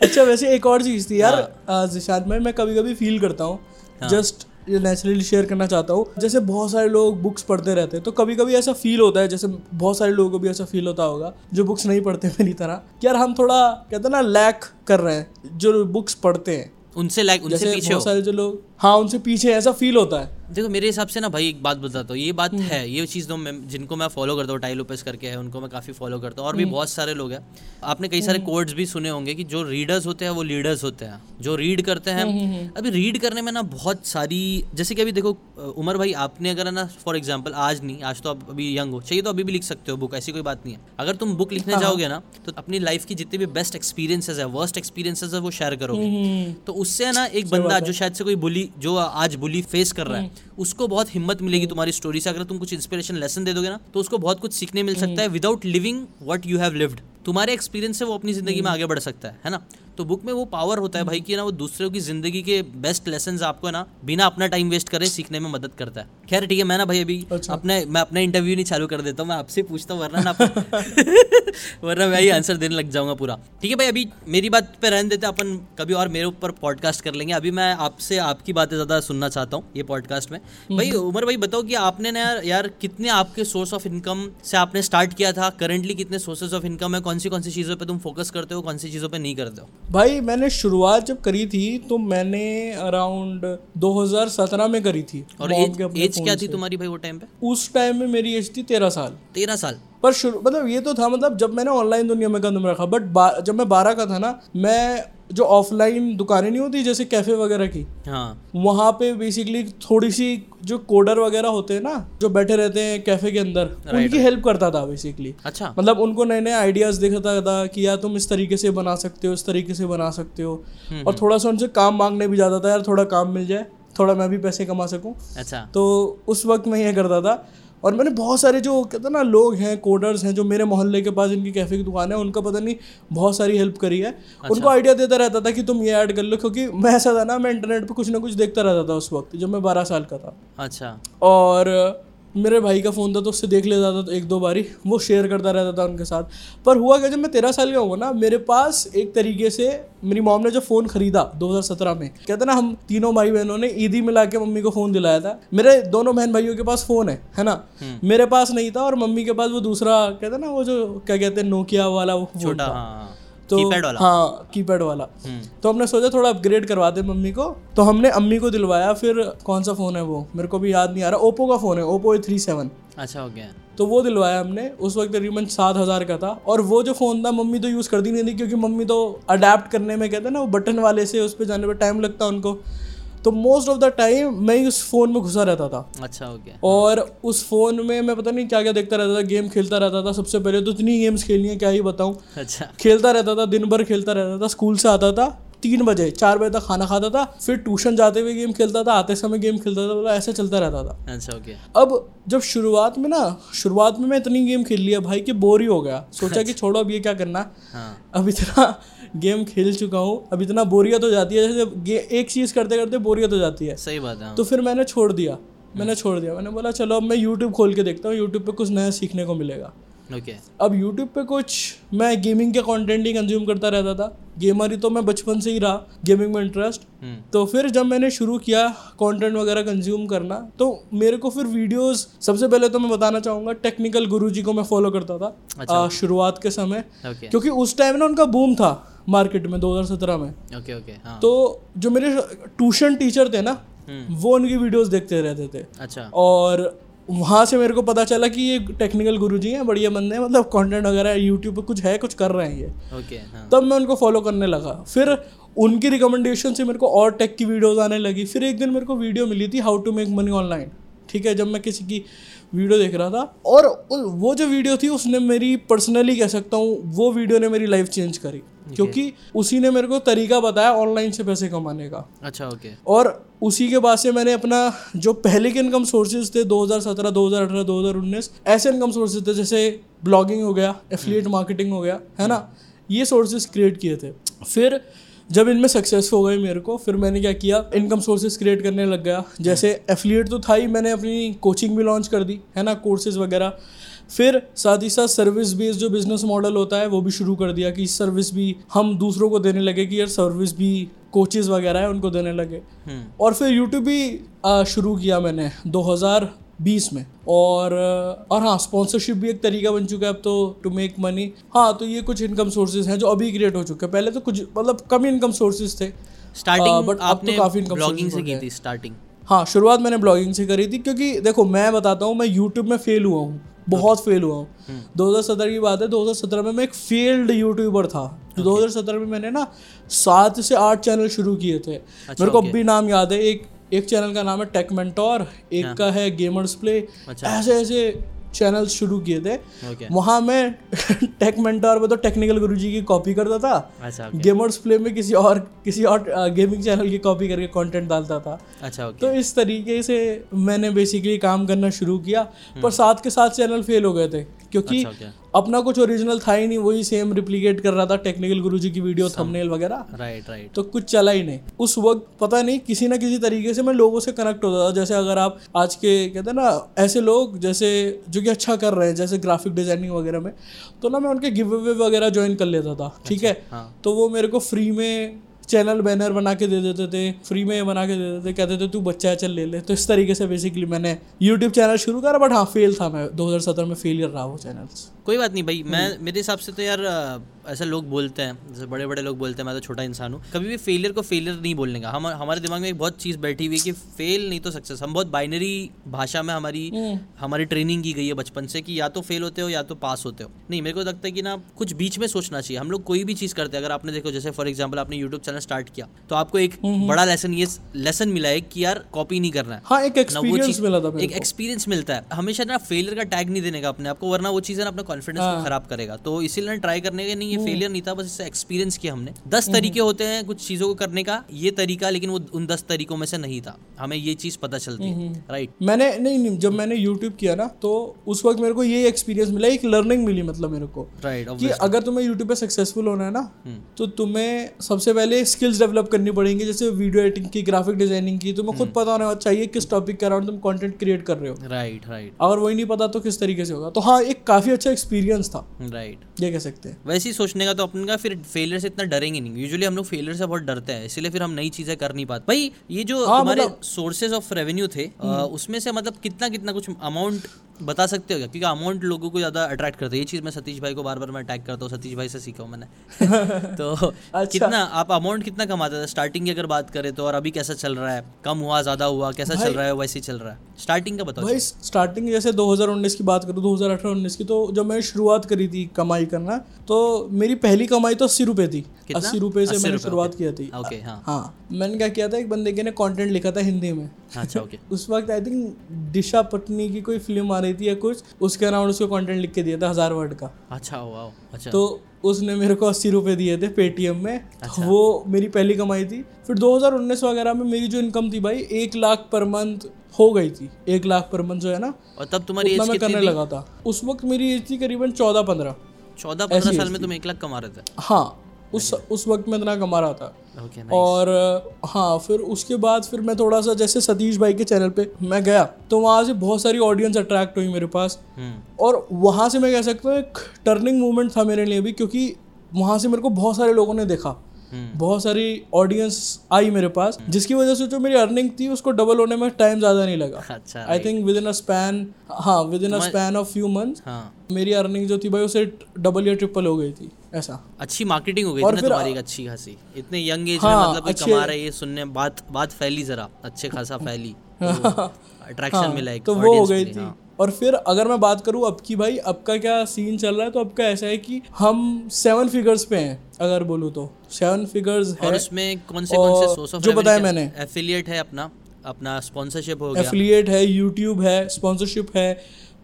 अच्छा वैसे एक और चीज़ थी यार हाँ। आ, जिशान भाई मैं कभी कभी फील करता हूँ जस्ट ये नेचुरली शेयर करना चाहता हूँ। जैसे बहुत सारे लोग बुक्स पढ़ते रहते हैं तो कभी कभी ऐसा फील होता है जैसे बहुत सारे लोगों को भी ऐसा फील होता होगा जो बुक्स नहीं पढ़ते मेरी तरह। कि यार हम थोड़ा कहते हैं ना लैक कर रहे हैं जो बुक्स पढ़ते हैं। उनसे लैक उनसे पीछे बहुत सारे जो लोग हाँ उनसे पीछे ऐसा फील होता है। देखो मेरे हिसाब से ना भाई एक बात बताता हूँ ये बात हम्म। है ये चीज़ तो मैं जिनको मैं फॉलो करता हूँ टाई लोपेस करके है उनको मैं काफ़ी फॉलो करता हूँ और भी हम्म। बहुत सारे लोग हैं। आपने कई सारे कोड्स भी सुने होंगे कि जो रीडर्स होते हैं वो लीडर्स होते हैं। जो रीड करते हम्म, हैं अभी रीड करने में ना बहुत सारी जैसे कि अभी देखो उमर भाई आपने अगर ना फॉर एग्ज़ाम्पल आज नहीं आज तो आप अभी यंग हो चाहिए तो अभी भी लिख सकते हो बुक ऐसी कोई बात नहीं है। अगर तुम बुक लिखने हाँ, जाओगे ना तो अपनी लाइफ की जितने भी बेस्ट एक्सपीरियंसेस है वर्स्ट एक्सपीरियंसेस है वो शेयर करोगे। हम्म, तो उससे ना एक बंदा जो शायद से कोई बुली जो आज बुली फेस कर रहा है उसको बहुत हिम्मत मिलेगी तुम्हारी स्टोरी से। अगर तुम कुछ इंस्पिरेशन लेसन दे दोगे ना तो उसको बहुत कुछ सीखने मिल सकता है without living what you have lived तुम्हारे एक्सपीरियंस से वो अपनी ज़िंदगी में आगे बढ़ सकता है है ना? तो बुक में वो पावर होता है भाई कि ना वो दूसरों की ज़िंदगी के बेस्ट लेसन आपको ना बिना अपना टाइम वेस्ट करे सीखने में मदद करता है। खैर ठीक है मैं ना भाई अभी अच्छा। अपने मैं अपना इंटरव्यू नहीं चालू कर देता हूँ मैं आपसे पूछता हूँ वरना ना वरना मैं ही आंसर देने लग जाऊँगा पूरा। ठीक है भाई अभी मेरी बात पे रहने देते अपन कभी और मेरे ऊपर पॉडकास्ट कर लेंगे। अभी मैं आपसे आपकी बातें ज़्यादा सुनना चाहता हूँ ये पॉडकास्ट में। भाई उमर भाई बताओ कि आपने ना यार, यार कितने आपके सोर्स ऑफ़ इनकम से आपने स्टार्ट किया था? करंटली कितने सोर्सेज ऑफ़ इनकम है? कौन सी कौन सी चीज़ों पे तुम फोकस करते हो कौन सी चीज़ों पर नहीं करते हो? भाई मैंने शुरुआत जब करी थी तो मैंने अराउंड 2017 में करी थी। और एज एज क्या थी तुम्हारी भाई वो टाइम पे? उस टाइम में मेरी एज थी तेरह साल। तेरह साल? पर शुरू मतलब ये तो था मतलब जब मैंने ऑनलाइन दुनिया में कदम रखा बट जब मैं बारह का था ना मैं जो ऑफलाइन दुकानें नहीं होती जैसे कैफ़े वगैरह की हाँ। वहाँ पे बेसिकली थोड़ी सी जो कोडर वगैरह होते हैं ना जो बैठे रहते हैं कैफ़े के अंदर उनकी हेल्प करता था बेसिकली अच्छा। मतलब उनको नए नए आइडियाज़ दिखाता था कि यार तुम इस तरीके से बना सकते हो इस तरीके से बना सकते हो। और थोड़ा सा उनसे काम मांगने भी जाता था यार थोड़ा काम मिल जाए थोड़ा मैं भी पैसे कमा सकूँ। अच्छा। तो उस वक्त मैं ये करता था और मैंने बहुत सारे जो कहते ना लोग हैं कोडर्स हैं जो मेरे मोहल्ले के पास इनकी कैफ़े की दुकान है उनका पता नहीं बहुत सारी हेल्प करी है। अच्छा। उनको आइडिया देता रहता था कि तुम ये ऐड कर लो क्योंकि मैं ऐसा था ना मैं इंटरनेट पर कुछ ना कुछ देखता रहता था उस वक्त जब मैं बारह साल का था। अच्छा। और मेरे भाई का फ़ोन था तो उससे देख लेता था तो एक दो बारी वो शेयर करता रहता था उनके साथ। पर हुआ क्या जब मैं तेरह साल का हुआ ना मेरे पास एक तरीके से मेरी मॉम ने जो फ़ोन खरीदा 2017 में कहते ना हम तीनों भाई बहनों ने ईदी मिला के मम्मी को फ़ोन दिलाया था। मेरे दोनों बहन भाइयों के पास फ़ोन है है ना? मेरे पास नहीं था और मम्मी के पास वो दूसरा कहते ना वो जो क्या कहते हैं नोकिया वाला वो छोटा हाँ। तो कीपैड वाला? हाँ कीपैड वाला। हम्म, तो हमने सोचा थोड़ा अपग्रेड करवा दे मम्मी को। तो हमने अम्मी को दिलवाया फिर कौन सा फ़ोन है वो? मेरे को भी याद नहीं आ रहा। ओप्पो का फ़ोन है ओप्पो ए थ्री सेवन अच्छा हो गया। तो वो दिलवाया हमने। उस वक्त तकरीबन सात हज़ार का था। और वो जो फ़ोन था मम्मी तो यूज़ करती नहीं थी क्योंकि मम्मी तो अडेप्ट करने में कहते ना वो बटन वाले से उस पर जाने पर टाइम लगता उनको। तो मोस्ट ऑफ़ द टाइम मैं उस फ़ोन में घुसा रहता था। अच्छा हो गया और उस फ़ोन में मैं पता नहीं क्या क्या देखता रहता था गेम खेलता रहता था। सबसे पहले तो इतनी गेम्स खेलनी है क्या ही बताऊँ। अच्छा। खेलता रहता था दिन भर खेलता रहता था स्कूल से आता था तीन बजे चार बजे तक खाना खाता था फिर ट्यूशन जाते हुए गेम खेलता था आते समय गेम खेलता था मतलब ऐसे चलता रहता था। अच्छा हो गया अब जब शुरुआत में ना शुरुआत में मैं इतनी गेम खेल लिया भाई कि बोर ही हो गया। सोचा कि छोड़ो अब ये क्या करना। हाँ। अब इतना गेम खेल चुका हूँ अब इतना बोरियत हो जाती है जैसे एक चीज़ करते करते बोरियत हो जाती है। सही बात है। तो फिर मैंने छोड़ दिया मैंने छोड़ दिया मैंने बोला चलो अब मैं यूट्यूब खोल के देखता हूँ यूट्यूब पे कुछ नया सीखने को मिलेगा। ओके। अब यूट्यूब पे कुछ मैं गेमिंग के कंटेंट ही कंज्यूम करता रहता था। गेमर ही तो मैं बचपन से ही रहा गेमिंग में इंटरेस्ट हम्म। तो फिर जब मैंने शुरू किया कंटेंट वगैरह कंज्यूम करना तो मेरे को फिर वीडियोस सबसे पहले तो मैं बताना चाहूँगा टेक्निकल गुरुजी को मैं फॉलो करता था अच्छा। आ, शुरुआत के समय। ओके। क्योंकि उस टाइम ना उनका बूम था। मार्केट में 2017 में। ओके ओके हाँ। तो जो मेरे ट्यूशन टीचर थे ना हम्म। वो उनकी वीडियोस देखते रहते थे। अच्छा। और वहाँ से मेरे को पता चला कि ये टेक्निकल गुरु जी हैं बढ़िया बंदे हैं मतलब कंटेंट वगैरह यूट्यूब पे कुछ है कुछ कर रहे हैं ये। ओके हाँ। तब मैं उनको फॉलो करने लगा। फिर उनकी रिकमेंडेशन से मेरे को और टेक की वीडियोस आने लगी। फिर एक दिन मेरे को वीडियो मिली थी how to make money online ठीक है जब मैं किसी की वीडियो देख रहा था और वो जो वीडियो थी उसने मेरी पर्सनली कह सकता हूँ वो वीडियो ने मेरी लाइफ चेंज करी। क्योंकि उसी ने मेरे को तरीका बताया ऑनलाइन से पैसे कमाने का। अच्छा ओके और उसी के बाद से मैंने अपना जो पहले के इनकम सोर्सेज थे 2017 2018 2019 ऐसे इनकम सोर्सेज थे जैसे ब्लॉगिंग हो गया एफिलिएट मार्केटिंग हो गया है ना? ये सोर्सेज क्रिएट किए थे। फिर जब इनमें सक्सेस हो गई मेरे को फिर मैंने क्या किया इनकम सोर्सेज क्रिएट करने लग गया। जैसे एफिलिएट तो था ही मैंने अपनी कोचिंग भी लॉन्च कर दी है ना कोर्सेज वगैरह। फिर साथ ही साथ सर्विस बेस्ड जो बिज़नेस मॉडल होता है वो भी शुरू कर दिया कि सर्विस भी हम दूसरों को देने लगे कि यार सर्विस भी कोचेज़ वगैरह है उनको देने लगे। हम्म। और फिर यूट्यूब भी शुरू किया मैंने 2020 में। और और हाँ स्पॉन्सरशिप भी एक तरीका बन चुका है अब तो टू मेक मनी हाँ तो ये कुछ इनकम सोर्सेज हैं जो अभी क्रिएट हो चुके हैं। पहले तो कुछ मतलब कम इनकम सोर्सेज थे। स्टार्टिंग but अब तो काफ़ी income ब्लॉगिंग से की थी स्टार्टिंग हाँ शुरुआत मैंने ब्लॉगिंग से करी थी क्योंकि देखो मैं बताता हूँ मैं यूट्यूब में फेल हुआ हूँ। बहुत फेल हुआ हूँ। 2017 की बात है 2017 में मैं एक फेल्ड यूट्यूबर था। 2017 में मैंने ना सात से आठ चैनल शुरू किए थे। अच्छा, मेरे को अब भी नाम याद है एक एक चैनल का नाम है टेक मेंटोर एक का है गेमर्स प्ले अच्छा। ऐसे ऐसे चैनल्स शुरू किए थे। ओके। वहाँ मैं टेक मेंटोर में तो टेक्निकल गुरुजी की कॉपी करता था। अच्छा गेमर्स प्ले में किसी और किसी और गेमिंग चैनल की कॉपी करके कंटेंट डालता था। अच्छा तो इस तरीके से मैंने बेसिकली काम करना शुरू किया। पर साथ के साथ चैनल फेल हो गए थे। क्योंकि अच्छा अपना कुछ ओरिजिनल था ही नहीं वही सेम रिप्लीकेट कर रहा था टेक्निकल गुरुजी की वीडियो थंबनेल वगैरह। राइट राइट तो कुछ चला ही नहीं। उस वक्त पता नहीं किसी ना किसी तरीके से मैं लोगों से कनेक्ट होता था। जैसे अगर आप आज के कहते हैं ना ऐसे लोग जैसे जो कि अच्छा कर रहे हैं जैसे ग्राफिक डिज़ाइनिंग वगैरह में तो ना मैं उनके गिव अवे वगैरह ज्वाइन कर लेता था। ठीक है? हाँ। तो वो मेरे को फ्री में चैनल बैनर बना के दे देते थे फ्री में बना के दे देते थे कहते थे तू बच्चा है चल ले ले। तो इस तरीके से बेसिकली मैंने यूट्यूब चैनल शुरू करा बट हाँ फेल था मैं। 2017 में फेलियर रहा वो चैनल्स कोई बात नहीं भाई मैं हम्म। मेरे हिसाब से तो यार ऐसे लोग बोलते हैं जैसे बड़े बड़े लोग बोलते हैं मैं तो छोटा इंसान हूँ। कभी भी फेलियर को फेलियर नहीं बोलने का। हम हमारे दिमाग में एक बहुत चीज़ बैठी हुई है कि फेल नहीं तो सक्सेस हम बहुत बाइनरी भाषा में हमारी हम्म। हमारी ट्रेनिंग की गई है बचपन से कि या तो फेल होते हो या तो पास होते हो। नहीं मेरे को लगता है कि ना कुछ बीच में सोचना चाहिए। हम लोग कोई भी चीज़ करते हैं अगर आपने देखो जैसे फॉर एग्ज़ाम्पल आपने यूट्यूब चैनल स्टार्ट किया। तो आपको एक बड़ा लेसन ये लेसन मिला है कि यार कॉपी नहीं करना है। हाँ एक एक्सपीरियंस मिला था एक एक्सपीरियंस मिलता है। हमेशा ना फेलियर का टैग नहीं देने का अपने आप को वरना वो चीज़ ना अपना कॉन्फिडेंस हाँ। को खराब करेगा। तो इसीलिए ट्राई करने का नहीं ये हम्म। फेलियर नहीं था बस इससे एक्सपीरियंस किया हमने। दस तरीके होते हैं कुछ चीज़ों को करने का ये तरीका लेकिन वो उन दस तरीकों में से नहीं था। हमें ये चीज़ पता चलती हम्म। है राइट मैंने नहीं जब मैंने यूट्यूब किया ना तो उस वक्त मेरे को ये एक्सपीरियंस मिला एक लर्निंग मिली मतलब मेरे को। राइट कि अगर तुम्हें यूट्यूब पे सक्सेसफुल होना है ना हम्म। तो तुम्हें सबसे पहले स्किल्स डेवलप करनी पड़ेंगी जैसे वीडियो एडिटिंग की ग्राफिक डिज़ाइनिंग की तुम्हें हम्म। खुद पता होना चाहिए किस टॉपिक के अराउंड तुम कंटेंट क्रिएट कर रहे हो। राइट राइट अगर वही नहीं पता तो किस तरीके से होगा। तो हाँ एक काफ़ी अच्छा एक्सपीरियंस था। राइट ये कह सकते हैं। वैसे ही सोचने का तो अपन का फिर फेलियर से इतना डरेंगे नहीं। यूजुअली हम लोग फेलियर से बहुत डरते हैं इसलिए फिर हम नई चीज़ें कर नहीं पाते। भाई ये जो हमारे सोर्सेज ऑफ़ रेवेन्यू थे उसमें से मतलब कितना कितना कुछ अमाउंट बता सकते हो क्या? क्योंकि अमाउंट लोगों को ज़्यादा अट्रैक्ट करता है। ये चीज़ मैं सतीश भाई को बार बार मैं अटैक करता हूँ सतीश भाई से सीखा हूँ मैंने। तो अच्छा। कितना आप अमाउंट कितना कमाते थे स्टार्टिंग की अगर बात करें तो और अभी कैसा चल रहा है? कम हुआ ज़्यादा हुआ कैसा चल रहा है? वैसे ही चल रहा है। स्टार्टिंग का बताओ भाई स्टार्टिंग जैसे 2019 की बात करूँ 2018-19 की तो जब मैंने शुरुआत करी थी कमाई करना तो मेरी पहली कमाई तो अस्सी रुपए थी। अस्सी रुपए से मैंने शुरुआत किया थी। ओके हाँ। हाँ मैंने क्या किया था एक बंदे के ने कंटेंट लिखा था हिंदी में। अच्छा ओके उस वक्त आई थिंक दिशा पटनी की कोई फ़िल्म आ रही थी या कुछ उसके अराउंड उसको कंटेंट लिख के दिया था हज़ार वर्ड का। अच्छा वाओ अच्छा। तो उसने मेरे को अस्सी रुपए दिए थे पेटीएम में। तो वो मेरी पहली कमाई थी। फिर 2019 वगैरह में मेरी जो इनकम थी भाई एक लाख पर मंथ हो गई थी। एक लाख पर मंथ जो है ना और तब तुम्हारी एज मैं कितनी करने लगा था। उस वक्त मेरी एज थी करीबन चौदह पंद्रह। चौदह पंद्रह साल में तुम एक लाख कमा रहे थे? हाँ उस उस वक्त मैं इतना कमा रहा था okay, nice. और हाँ फिर उसके बाद फिर मैं थोड़ा सा जैसे सतीश भाई के चैनल पे मैं गया तो वहाँ से बहुत सारी ऑडियंस अट्रैक्ट हुई मेरे पास hmm. और वहाँ से मैं कह सकता हूँ एक टर्निंग मोमेंट था मेरे लिए भी क्योंकि वहाँ से मेरे को बहुत सारे लोगों ने देखा। बहुत सारी ऑडियंस आई मेरे पास जिसकी वजह से जो मेरी अर्निंग थी उसको डबल होने में टाइम ज़्यादा नहीं लगा। I think within a span हाँ within a span of few month हाँ। मेरी अर्निंग जो थी भाई उसे डबल या ट्रिपल हो गई थी ऐसा। अच्छी मार्केटिंग हो गई और थी फिर- तुम्हारी अच्छी खासी। इतने यंग एज हाँ, में हाँ, मतलब अच्छे- कमा रहा है ये सुनने बात बात फैली जरा अच्छे खासा फैली। अट्रैक्शन मिला एक तो वो हो गई थी। हाँ। और फिर अगर मैं बात करूँ अब की भाई अब का क्या सीन चल रहा है तो अब का ऐसा है कि हम सेवन फिगर्स पे हैं अगर बोलूँ तो सेवन फिगर्स और है उसमें कौन से कौन से सोर्स ऑफ़ जो बताया मैंने। एफिलिएट है अपना अपना स्पॉन्सरशिप हो गया एफिलिएट है यूट्यूब है स्पॉन्सरशिप है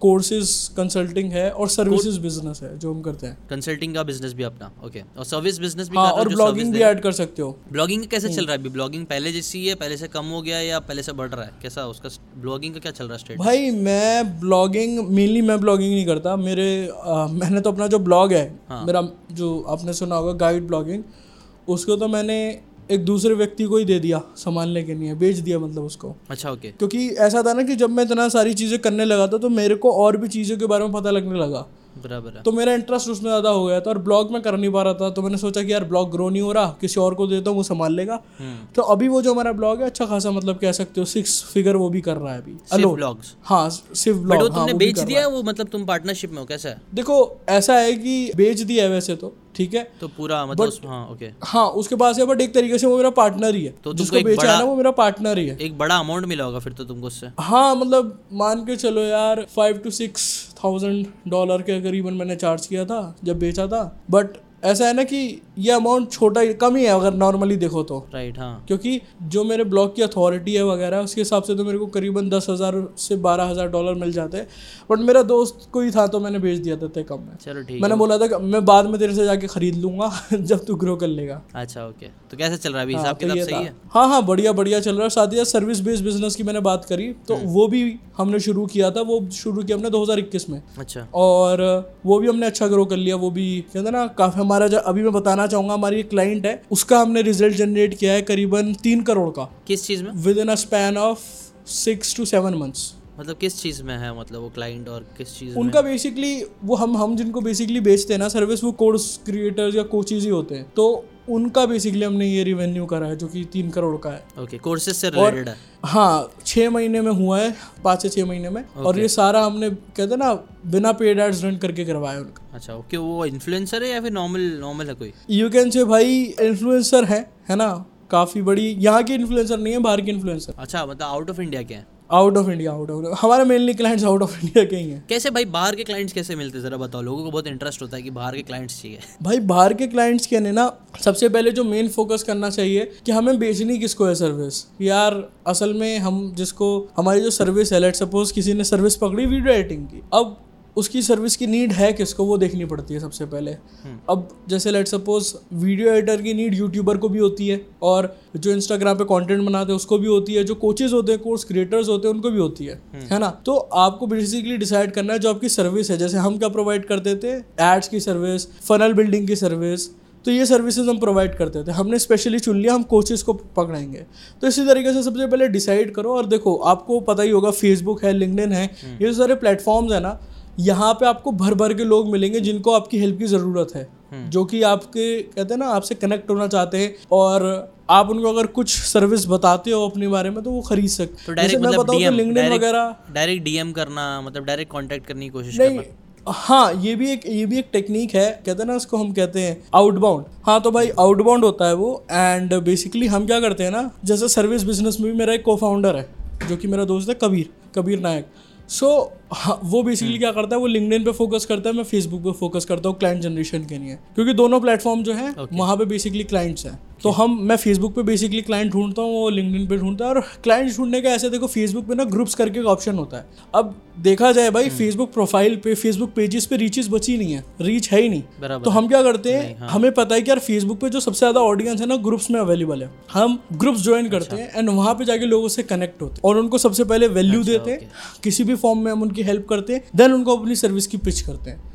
कोर्सेज कंसल्टिंग है और सर्विसेज़ बिज़नेस है जो हम करते हैं। कंसल्टिंग का बिज़नेस भी अपना ओके और सर्विस बिज़नेस भी हाँ और हो ब्लॉगिंग भी ऐड कर सकते हो। ब्लॉगिंग कैसे हम्म। चल रहा है अभी? ब्लॉगिंग पहले जैसी है पहले से कम हो गया या पहले से बढ़ रहा है? कैसा उसका ब्लॉगिंग का क्या चल रहा है स्टेट भाई मैं ब्लॉगिंग मेनली मैं ब्लॉगिंग नहीं करता। मेरे मैंने तो अपना जो ब्लॉग है हाँ। मेरा जो आपने सुना होगा गाइड ब्लॉगिंग उसको तो मैंने एक दूसरे व्यक्ति को ही दे दिया संभालने के लिए बेच दिया मतलब उसको। अच्छा ओके। okay. क्योंकि ऐसा था ना कि जब मैं इतना सारी चीज़ें करने लगा था तो मेरे को और भी चीज़ों के बारे में पता लगने लगा। बराबर तो मेरा इंटरेस्ट उसमें ज़्यादा हो गया था और ब्लॉग में कर नहीं पा रहा था तो मैंने सोचा कि यार ब्लॉग ग्रो नहीं हो रहा किसी और को देता हूँ वो संभाल लेगा। हम्म। तो अभी वो जो हमारा ब्लॉग है अच्छा खासा मतलब कह सकते हो सिक्स फिगर वो भी कर रहा है अभी। हेलो ब्लॉग्स हाँ सिर्फ़ ब्लॉग हाँ तुमने बेच दिया वो मतलब तुम पार्टनरशिप में हो कैसा है। देखो ऐसा है कि बेच दिया है वैसे तो ठीक है? तो पूरा मतलब बट, हाँ ओके हाँ उसके पास है बट एक तरीके से वो मेरा पार्टनर ही है। तो जिसको एक बेचा है ना वो मेरा पार्टनर ही है। एक बड़ा अमाउंट मिला होगा फिर तो तुमको उससे? हाँ मतलब मान के चलो यार five to six thousand dollar के करीबन मैंने चार्ज किया था जब बेचा था। बट ऐसा है ना कि ये अमाउंट छोटा कम ही है अगर नॉर्मली देखो तो। राइट हाँ। क्योंकि जो मेरे ब्लॉक की अथॉरिटी है वगैरह उसके हिसाब से तो मेरे को करीबन दस हज़ार से बारह हज़ार डॉलर मिल जाते हैं। बट मेरा दोस्त कोई था तो मैंने भेज दिया था इतने कम में। चलो ठीक मैंने बोला था कि मैं बाद में तेरे से जाके खरीद लूँगा जब तू ग्रो कर लेगा। अच्छा ओके तो कैसे चल रहा है अभी? हाँ, हिसाब तो किताब सही है? हाँ हाँ बढ़िया बढ़िया चल रहा है। साथ ही साथ सर्विस बेस्ड बिज़नेस की मैंने बात करी तो हम्म। वो भी हमने शुरू किया था वो शुरू किया हमने 2021 में। अच्छा। और वो भी हमने अच्छा ग्रो कर लिया वो भी कहते ना काफ़ी हमारा जो अभी मैं बताना चाहूँगा हमारी एक क्लाइंट है उसका हमने रिज़ल्ट जनरेट किया है करीबन तीन करोड़ का। किस चीज़ में? Within a span of six to seven months मतलब किस चीज़ में है मतलब वो क्लाइंट और किस चीज़ में? उनका बेसिकली वो हम हम जिनको बेसिकली बेचते हैं ना सर्विस वो कोर्स क्रिएटर्स या कोचेज ही होते हैं। तो उनका बेसिकली हमने ये रिवेन्यू करा है जो कि तीन करोड़ का है। ओके कोर्सेज से रिलेटेड है। हाँ छः महीने में हुआ है पाँच से छः महीने में। okay. और ये सारा हमने कहते ना बिना पेड एड्स रन करके करवाया उनका। अच्छा ओके okay, वो इन्फ्लुएंसर है या फिर नॉर्मल नॉर्मल है कोई? यू कैन से भाई इन्फ्लुएंसर है है ना? काफ़ी बड़ी यहाँ के इन्फ्लुएंसर नहीं है बाहर के इन्फ्लुएंसर अच्छा मतलब आउट ऑफ़ इंडिया के हैं। Out of India out of हमारे mainly clients out of India के ही हैं। कैसे भाई बाहर के क्लाइंट्स कैसे मिलते हैं? जरा बताओ। लोगों को बहुत इंटरेस्ट होता है कि बाहर के क्लाइंट्स चाहिए। भाई बाहर के क्लाइंट्स के ना सबसे पहले जो मेन फोकस करना चाहिए कि हमें बेचनी किसको है सर्विस यार असल में हम जिसको हमारी जो सर्विस है लेट सपोज़ किसी ने सर्विस पकड़ी वीडियो एडिटिंग की। अब उसकी सर्विस की नीड है किसको वो देखनी पड़ती है सबसे पहले। अब जैसे लेट सपोज़ वीडियो एडिटर की नीड यूट्यूबर को भी होती है और जो इंस्टाग्राम पे कंटेंट बनाते हैं उसको भी होती है जो कोचेज होते हैं कोर्स क्रिएटर्स होते हैं उनको भी होती है है ना? तो आपको बेसिकली डिसाइड करना है जो आपकी सर्विस है जैसे हम क्या प्रोवाइड करते थे? एड्स की सर्विस फनल बिल्डिंग की सर्विस तो ये सर्विसेज़ हम प्रोवाइड करते थे। हमने स्पेशली चुन लिया हम कोचेस को पकड़ाएँगे। तो इसी तरीके से सबसे पहले डिसाइड करो और देखो आपको पता ही होगा फेसबुक है लिंकडिन है ये सारे प्लेटफॉर्म्स है ना यहाँ पे आपको भर भर के लोग मिलेंगे जिनको आपकी हेल्प की ज़रूरत है। जो कि आपके कहते हैं ना आपसे कनेक्ट होना चाहते हैं और आप उनको अगर कुछ सर्विस बताते हो अपने बारे में तो वो खरीद सकते तो डायरेक्ट मतलब तो डीएम लिंक्डइन वगैरह। डायरेक्ट डीएम करना मतलब डायरेक्ट कांटेक्ट करने की कोशिश नहीं हाँ ये भी एक ये भी एक टेक्निक है कहते हैं ना उसको हम कहते हैं आउटबाउंड हाँ तो भाई आउटबाउंड होता है वो एंड बेसिकली हम क्या करते हैं ना जैसे सर्विस बिज़नेस में भी मेरा एक को फाउंडर है जो कि मेरा दोस्त है कबीर कबीर नायक। सो हाँ, वो बेसिकली क्या करता है वो लिंक्डइन पे फोकस करता है मैं फेसबुक पे फोकस करता हूँ क्लाइंट जनरेशन के लिए। क्योंकि दोनों प्लेटफॉर्म जो है वहाँ पे बेसिकली क्लाइंट्स हैं। तो हम मैं फेसबुक पे बेसिकली क्लाइंट ढूंढता हूँ वो लिंक्डइन पे ढूंढता है और क्लाइंट ढूँढने का ऐसे देखो फेसबुक पे ना ग्रुप्स करके एक ऑप्शन होता है। अब देखा जाए भाई फेसबुक प्रोफ़ाइल पे फेसबुक पेजेस पे रीचेस बची नहीं है रीच है ही नहीं। तो हम क्या करते हैं हमें पता है कि यार फेसबुक पे जो सबसे ज़्यादा ऑडियंस है ना ग्रुप्स में अवेलेबल है। हम ग्रुप्स ज्वाइन करते हैं एंड वहाँ पे जाके लोगों से कनेक्ट होते हैं और उनको सबसे पहले वैल्यू देते हैं। किसी भी फॉर्म में हम उनकी हेल्प करते हैं देन उनको अपनी सर्विस की पिच करते हैं।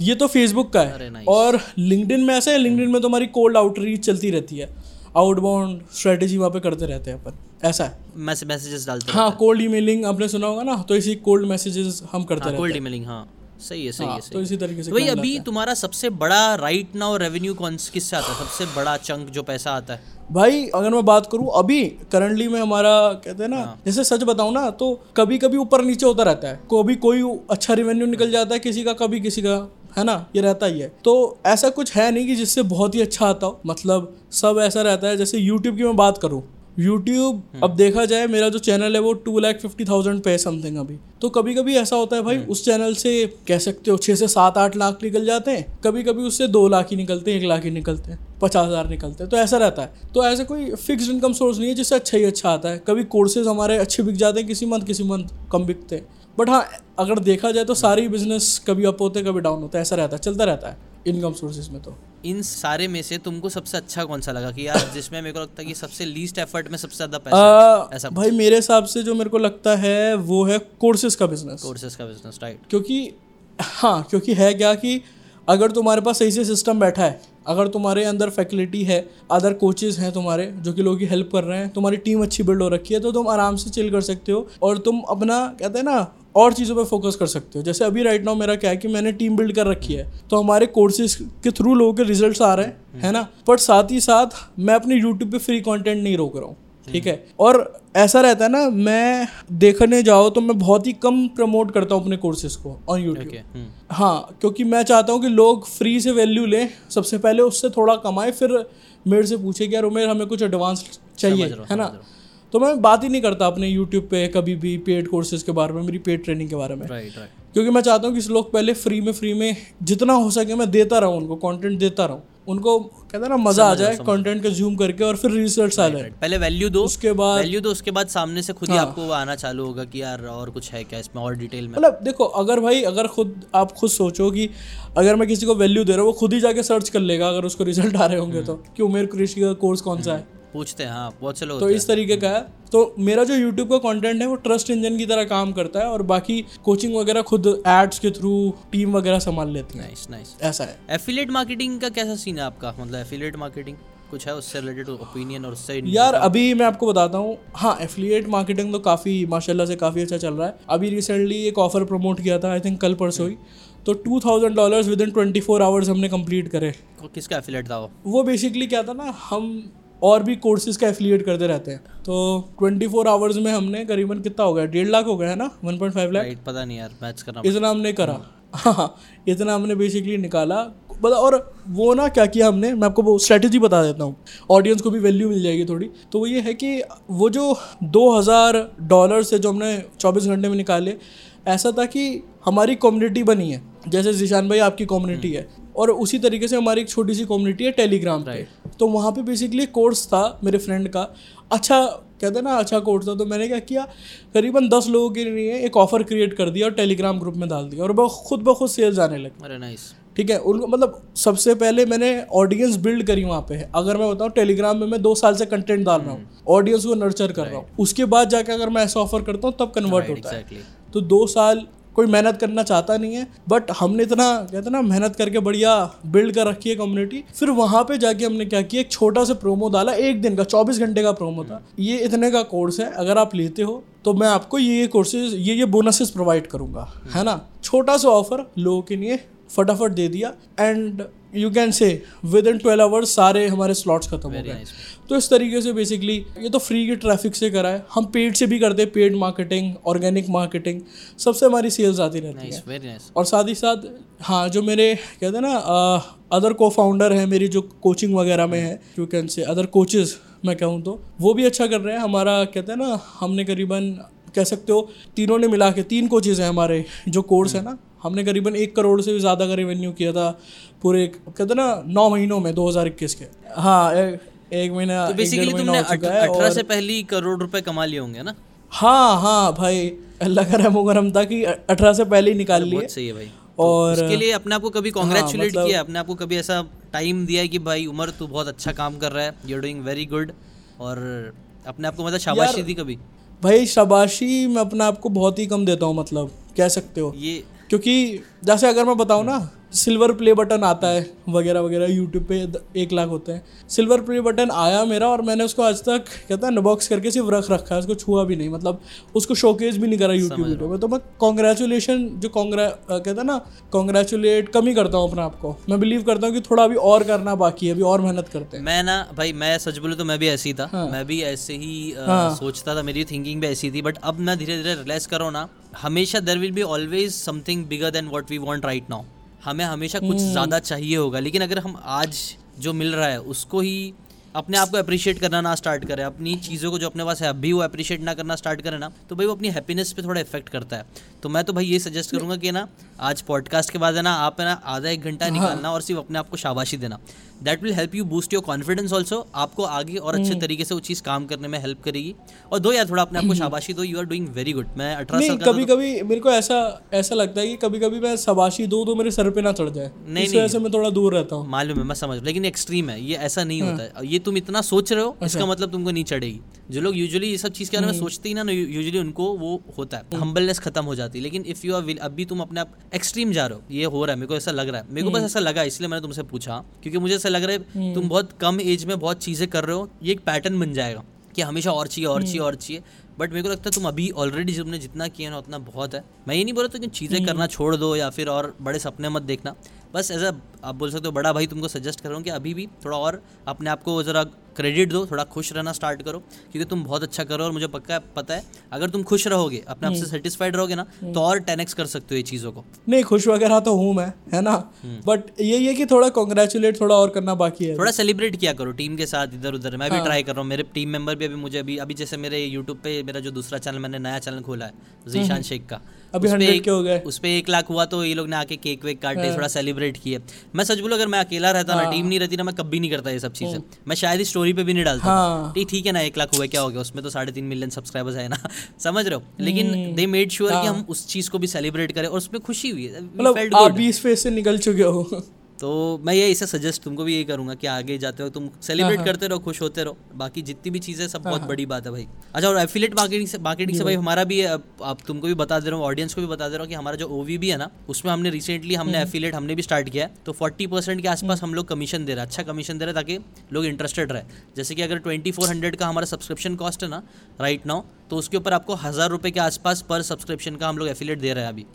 ये तो फेसबुक का है। और लिंकडिन में ऐसा है लिंकडिन में तो हमारी कोल्ड आउटरीच चलती रहती है। आउटबाउंड स्ट्रेटेजी वहाँ पे करते रहते हैं अपन। ऐसा है। मैसेजेस डालते हाँ कोल्ड ई मेलिंग आपने सुना होगा ना? तो इसी कोल्ड मैसेजेस हम करते रहते कोल्ड ई मेलिंग हाँ। सही है सही है सही तो इसी तरीके से तो भाई अभी तुम्हारा सबसे बड़ा राइट नाउ रेवेन्यू कौन किससे आता है? सबसे बड़ा चंक जो पैसा आता है? भाई अगर मैं बात करूँ अभी करंटली में हमारा कहते हैं ना जैसे सच बताऊँ ना तो कभी कभी ऊपर नीचे होता रहता है। कभी कोई अच्छा रेवेन्यू निकल जाता है किसी का कभी किसी का है ना ये रहता ही है। तो ऐसा कुछ है नहीं कि जिससे बहुत ही अच्छा आता हो। मतलब सब ऐसा रहता है जैसे यूट्यूब की मैं बात करूँ यूट्यूब अब देखा जाए मेरा जो चैनल है वो टू लैख फिफ्टी थाउज़ेंड पे समथिंग अभी। तो कभी कभी ऐसा होता है भाई उस चैनल से कह सकते हो छः से सात आठ लाख निकल जाते हैं कभी कभी उससे दो लाख ही निकलते हैं एक लाख ही निकलते हैं पचास हज़ार निकलते हैं तो ऐसा रहता है। तो ऐसा कोई फिक्स इनकम सोर्स नहीं है जिससे अच्छा ही अच्छा आता है। कभी कोर्सेज हमारे अच्छे बिक जाते हैं किसी मंथ किसी मंथ कम बिकते हैं। बट हाँ अगर देखा जाए तो सारे बिज़नेस कभी अप होते कभी डाउन होते हैं ऐसा रहता है चलता रहता है इनकम सोर्सेज में तो। इन सारे में से तुमको सबसे अच्छा कौन सा लगा कि यार जिसमें मेरे को लगता है कि सबसे लीस्ट एफर्ट में सबसे ज़्यादा पैसा आ, ऐसा भाई मेरे हिसाब से जो मेरे को लगता है वो है कोर्सेज का बिज़नेस कोर्सेज का बिज़नेस राइट क्योंकि हाँ क्योंकि है क्या कि अगर तुम्हारे पास सही से सिस्टम बैठा है अगर तुम्हारे अंदर फैकल्टी है अदर कोचेज हैं तुम्हारे जो कि लोगों की हेल्प कर रहे हैं तुम्हारी टीम अच्छी बिल्ड हो रखी है तो तुम आराम से चिल कर सकते हो। और तुम अपना कहते हैं ना और चीज़ों पे फोकस कर सकते हो। जैसे अभी राइट नाउ मेरा क्या है कि मैंने टीम बिल्ड कर रखी है तो हमारे कोर्सेज के थ्रू लोगों के रिजल्ट्स आ रहे हैं है ना? बट साथ ही साथ मैं अपने यूट्यूब पे फ्री कंटेंट नहीं रोक रहा हूँ ठीक है? और ऐसा रहता है ना मैं देखने जाओ तो मैं बहुत ही कम प्रमोट करता हूँ अपने कोर्सेज को ऑन यूट्यूब ओके हम्म, हाँ क्योंकि मैं चाहता हूँ कि लोग फ्री से वैल्यू लें सबसे पहले उससे थोड़ा कमाए फिर मेरे से पूछे कि यार उमेर हमें कुछ एडवांस चाहिए है ना? तो मैं बात ही नहीं करता अपने यूट्यूब पे कभी भी पेड कोर्सेज के बारे में मेरी पेड ट्रेनिंग के बारे में। राइट राइट क्योंकि मैं चाहता हूँ कि लोग पहले फ्री में फ्री में जितना हो सके मैं देता रहूँ उनको कंटेंट देता रहूँ। उनको कहते हैं ना मज़ा आ जाए कंटेंट कंज्यूम करके और फिर रिजल्ट्स आ जाए। पहले वैल्यू दो उसके बाद वैल्यू दो उसके बाद सामने से खुद ही हाँ। आपको आना चालू होगा कि यार और कुछ है क्या इसमें और डिटेल में? मतलब देखो अगर भाई अगर खुद आप खुद सोचो कि अगर मैं किसी को वैल्यू दे रहा हूँ वो खुद ही जाके सर्च कर लेगा अगर उसको रिज़ल्ट आ रहे होंगे तो। कि उमेर कुरेशी का कोर्स कौन सा है? पूछते हैं हाँ बहुत से लोग तो इस तरीके का है। तो मेरा जो यूट्यूब का कंटेंट है वो ट्रस्ट इंजन की तरह काम करता है और बाकी कोचिंग वगैरह खुद एड्स के थ्रू टीम वगैरह संभाल लेती है। नाइस नाइस ऐसा है। एफिलिएट मार्केटिंग का कैसा सीन है आपका? मतलब एफिलिएट मार्केटिंग कुछ है उससे रिलेटेड ओपिनियन और उससे यार अभी मैं आपको बताता हूँ। हाँ एफिलिएट मार्केटिंग तो काफ़ी माशाल्लाह से काफ़ी अच्छा चल रहा है। अभी रिसेंटली एक ऑफ़र प्रमोट किया था आई थिंक कल परसों ही। तो two thousand dollars within twenty four hours हमने कंप्लीट करे। किसका एफिलेट था वो? वो बेसिकली क्या था ना हम और भी कोर्सेज का एफिलिएट करते रहते हैं। तो ट्वेंटी फोर आवर्स में हमने करीबन कितना हो गया? डेढ़ लाख हो गया है ना? One point five lakh? Right पता नहीं यार मैच करना इतना हमने करा। हाँ इतना हमने बेसिकली निकाला। बता और वो ना क्या किया हमने? मैं आपको वो स्ट्रेटजी बता देता हूँ। ऑडियंस को भी वैल्यू मिल जाएगी थोड़ी। तो वो ये है कि वो जो 2000 डॉलर से जो हमने 24 घंटे में निकाले ऐसा था कि हमारी कम्युनिटी बनी है। जैसे जिशान भाई आपकी कम्युनिटी है। और उसी तरीके से हमारी एक छोटी सी कम्युनिटी है टेलीग्राम पे। तो वहाँ पे बेसिकली कोर्स था मेरे फ्रेंड का। अच्छा कहते ना अच्छा कोर्स था तो मैंने क्या किया करीबन दस लोगों के लिए एक ऑफ़र क्रिएट कर दिया और टेलीग्राम ग्रुप में डाल दिया और वो खुद ब खुद सेल्स आने लगे। अरे नाइस ठीक है उनको मतलब सबसे पहले मैंने ऑडियंस बिल्ड करी वहाँ पे। अगर मैं बताऊँ टेलीग्राम में मैं दो साल से कंटेंट डाल रहा हूँ। ऑडियंस को नर्चर कर रहा हूँ। उसके बाद जाके अगर मैं ऐसा ऑफ़र करता हूँ तब कन्वर्ट होता है। तो दो साल कोई मेहनत करना चाहता नहीं है बट हमने इतना, कहते ना, मेहनत करके बढ़िया बिल्ड कर रखी है कम्युनिटी फिर वहाँ पे जाके हमने क्या किया, एक छोटा सा प्रोमो डाला, एक दिन का, चौबीस घंटे का प्रोमो था। ये इतने का कोर्स है, अगर आप लेते हो तो मैं आपको ये ये कोर्सेज ये ये बोनसेस प्रोवाइड करूँगा, है ना? छोटा सा ऑफ़र लोगों के लिए फटाफट दे दिया। And you can say within twelve hours सारे हमारे स्लॉट्स खत्म हो गए। तो इस तरीके से बेसिकली ये तो फ्री के ट्रैफ़िक से करा है। हम पेड से भी करते हैं पेड मार्केटिंग ऑर्गेनिक मार्केटिंग सबसे हमारी सेल्स आती रहती nice, है। नाइस और साथ ही साथ हाँ जो मेरे कहते हैं ना अदर को फाउंडर हैं मेरी जो कोचिंग वगैरह में है you can say other coaches मैं कहूँ तो वो भी अच्छा कर रहे हैं। हमारा कहते हैं ना हमने करीबन कह सकते हो तीनों ने मिला के तीन कोचेज हैं हमारे जो कोर्स है ना हमने करीबन एक करोड़ से भी ज़्यादा का रेवेन्यू किया था पूरे कहते ना नौ महीनों में 2021 के। हाँ एक, एक महीना तो बेसिकली तुमने अठारह से पहले करोड़ रुपए कमा लिए होंगे ना? हाँ हाँ भाई अल्लाह का रहम गरम था कि अठारह से पहले ही निकाल लिए। सही है भाई। और उसके लिए अपने आप को कभी कॉन्ग्रेचुलेट हाँ, मतलब- किया अपने आप को कभी ऐसा टाइम दिया है कि भाई उमर तू बहुत अच्छा काम कर रहा है you are doing very good और अपने आप को मतलब शाबाशी दी कभी। भाई शाबाशी मैं अपने आप को बहुत ही कम देता हूँ मतलब कह सकते हो। ये क्योंकि जैसे अगर मैं बताऊँ ना सिल्वर प्ले बटन आता है वगैरह वगैरह यूट्यूब पे एक लाख होते हैं। सिल्वर प्ले बटन आया मेरा और मैंने उसको आज तक कहता है नबॉक्स करके सिर्फ़ रख रखा है उसको छुआ भी नहीं मतलब उसको शोकेस भी नहीं करा यूट्यूब वीडियो में तो मैं कॉन्ग्रेचुलेशन जो कॉन्ग्रे कहता है ना कॉन्ग्रेचुलेट कम ही करता हूँ अपने आप को। मैं बिलीव करता हूँ कि थोड़ा अभी और करना बाकी है अभी और मेहनत करते हैं। मैं ना भाई मैं सच बोलूँ तो मैं भी ऐसी था। हाँ। मैं भी ऐसे ही अ, सोचता था मेरी थिंकिंग भी ऐसी थी बट अब मैं धीरे धीरे रियलाइज़ कर हूँ ना हमेशा there will be always something bigger than what we want right now हमें हमेशा कुछ hmm. ज़्यादा चाहिए होगा लेकिन अगर हम आज जो मिल रहा है उसको ही अपने आप को अप्रिशिएट करना ना स्टार्ट करें अपनी चीज़ों को जो अपने पास है अभी वो अप्रिशिएट ना करना स्टार्ट करें ना तो भाई वो अपनी हैप्पीनेस पे थोड़ा इफ़ेक्ट करता है। तो मैं तो भाई ये सजेस्ट करूँगा कि ना आज पॉडकास्ट के बाद है ना आप है ना आधा एक घंटा निकालना और सिर्फ़ अपने आप को शाबाशी देना। That will help you boost your confidence also आपको आगे और अच्छे तरीके से वो चीज़ काम करने में हेल्प करेगी। और दो यार थोड़ा अपने आप को शाबाशी दो you are doing very good मैं अठारह साल कभी कभी मेरे को ऐसा ऐसा लगता है कि कभी कभी मैं शबाशी दो तो मेरे सर पे ना चढ़ जाए। नहीं, इस वजह से मैं थोड़ा दूर रहता हूँ। मालूम है मैं समझ लेकिन एक्सट्रीम है ये ऐसा नहीं हाँ। होता है। ये तुम इतना सोच रहे हो अच्छा। इसका मतलब तुमको नहीं चढ़ेगी। जो लोग यूजुअली ये सब चीज़ के बारे में। सोचते ही ना यूजुअली उनको वो होता है हम्बलनेस खत्म हो जाती है। लेकिन इफ़ यू आर अभी तुम अपने आप एक्सट्रीम जा रहे हो ये हो रहा है मेरे को ऐसा लग रहा है। मेरे को हम्म। बस ऐसा लगा इसलिए मैंने तुमसे पूछा क्योंकि मुझे ऐसा लग रहा है तुम बहुत कम एज में बहुत चीज़ें कर रहे हो ये एक पैटर्न बन जाएगा कि हमेशा और चाहिए और चाहिए और चाहिए। बट मेरे को लगता है तुम अभी ऑलरेडी तुमने जितना किया ना उतना बहुत है। मैं ये नहीं बोल रहा था कि चीज़ें करना छोड़ दो या फिर और बड़े सपने मत देखना। बस एज आप बोल सकते हो बड़ा भाई तुमको सजेस्ट कर रहा हूँ कि अभी भी थोड़ा और अपने आप को ज़रा क्रेडिट दो थोड़ा खुश रहना स्टार्ट करो क्योंकि तुम बहुत अच्छा करो और मुझे पक्का पता है अगर तुम खुश रहोगे अपने आप से सेटिस्फाइड रहोगे ना तो और टेन कर सकते हो ये चीज़ों को। नहीं खुश वगैरह तो हूँ मैं है ना? बट यही है कि थोड़ा कॉन्ग्रेचुलेट थोड़ा और करना बाकी है। थोड़ा सेलिब्रेट किया करो टीम के साथ इधर उधर मैं भी ट्राई कर रहा हूँ मेरे टीम मेंबर भी अभी मुझे अभी अभी जैसे मेरे यूट्यूब पे मेरा जो दूसरा चैनल मैंने नया चैनल खोला है जीशान शेख का। अभी उस पे 100 एक- के हो गए। उस पर एक लाख हुआ तो ये लोग ने आके केक वेक काटे थोड़ा सेलिब्रेट किए। मैं सच बोलूँ अगर मैं अकेला रहता ना टीम नहीं रहती ना मैं कभी नहीं करता ये सब चीज़ें। मैं शायद ही स्टोरी पे भी नहीं डालता। हाँ। ठीक है ना एक लाख हुआ क्या हो गया? उसमें तो साढ़े तीन मिलियन सब्सक्राइबर्स है ना। समझ रहे हो? लेकिन दे मेड श्योर कि हम उस चीज़ को भी सेलिब्रेट करें और उसमें खुशी हुई है। मतलब आप भी इस फ़ेज़ से निकल चुके हो। तो मैं ये इसे सजेस्ट तुमको भी यही करूँगा कि आगे जाते हो तुम सेलिब्रेट करते रहो खुश होते रहो। बाकी जितनी भी चीज़ें सब बहुत बड़ी बात है भाई। अच्छा और एफिलेट मार्केटिंग से मार्केटिंग से भाई हमारा भी आप तुमको भी बता दे रहा हूँ ऑडियंस को भी बता दे रहा हूँ कि हमारा जो ओवी भी है ना उसमें हमने रिसेंटली हमने एफिलेट हमने भी स्टार्ट किया है। तो फोर्टी परसेंट के आसपास हम लोग कमीशन दे रहे हैं अच्छा कमीशन दे रहे हैं ताकि लोग इंटरेस्टेड रहे। जैसे कि अगर ट्वेंटी फोर हंड्रेड का हमारा सब्सक्रिप्शन कॉस्ट है ना राइट नाउ तो उसके ऊपर आपको हज़ार रुपये के आसपास पर सब्सक्रिप्शन का हम लोग एफिलेट दे रहे हैं अभी।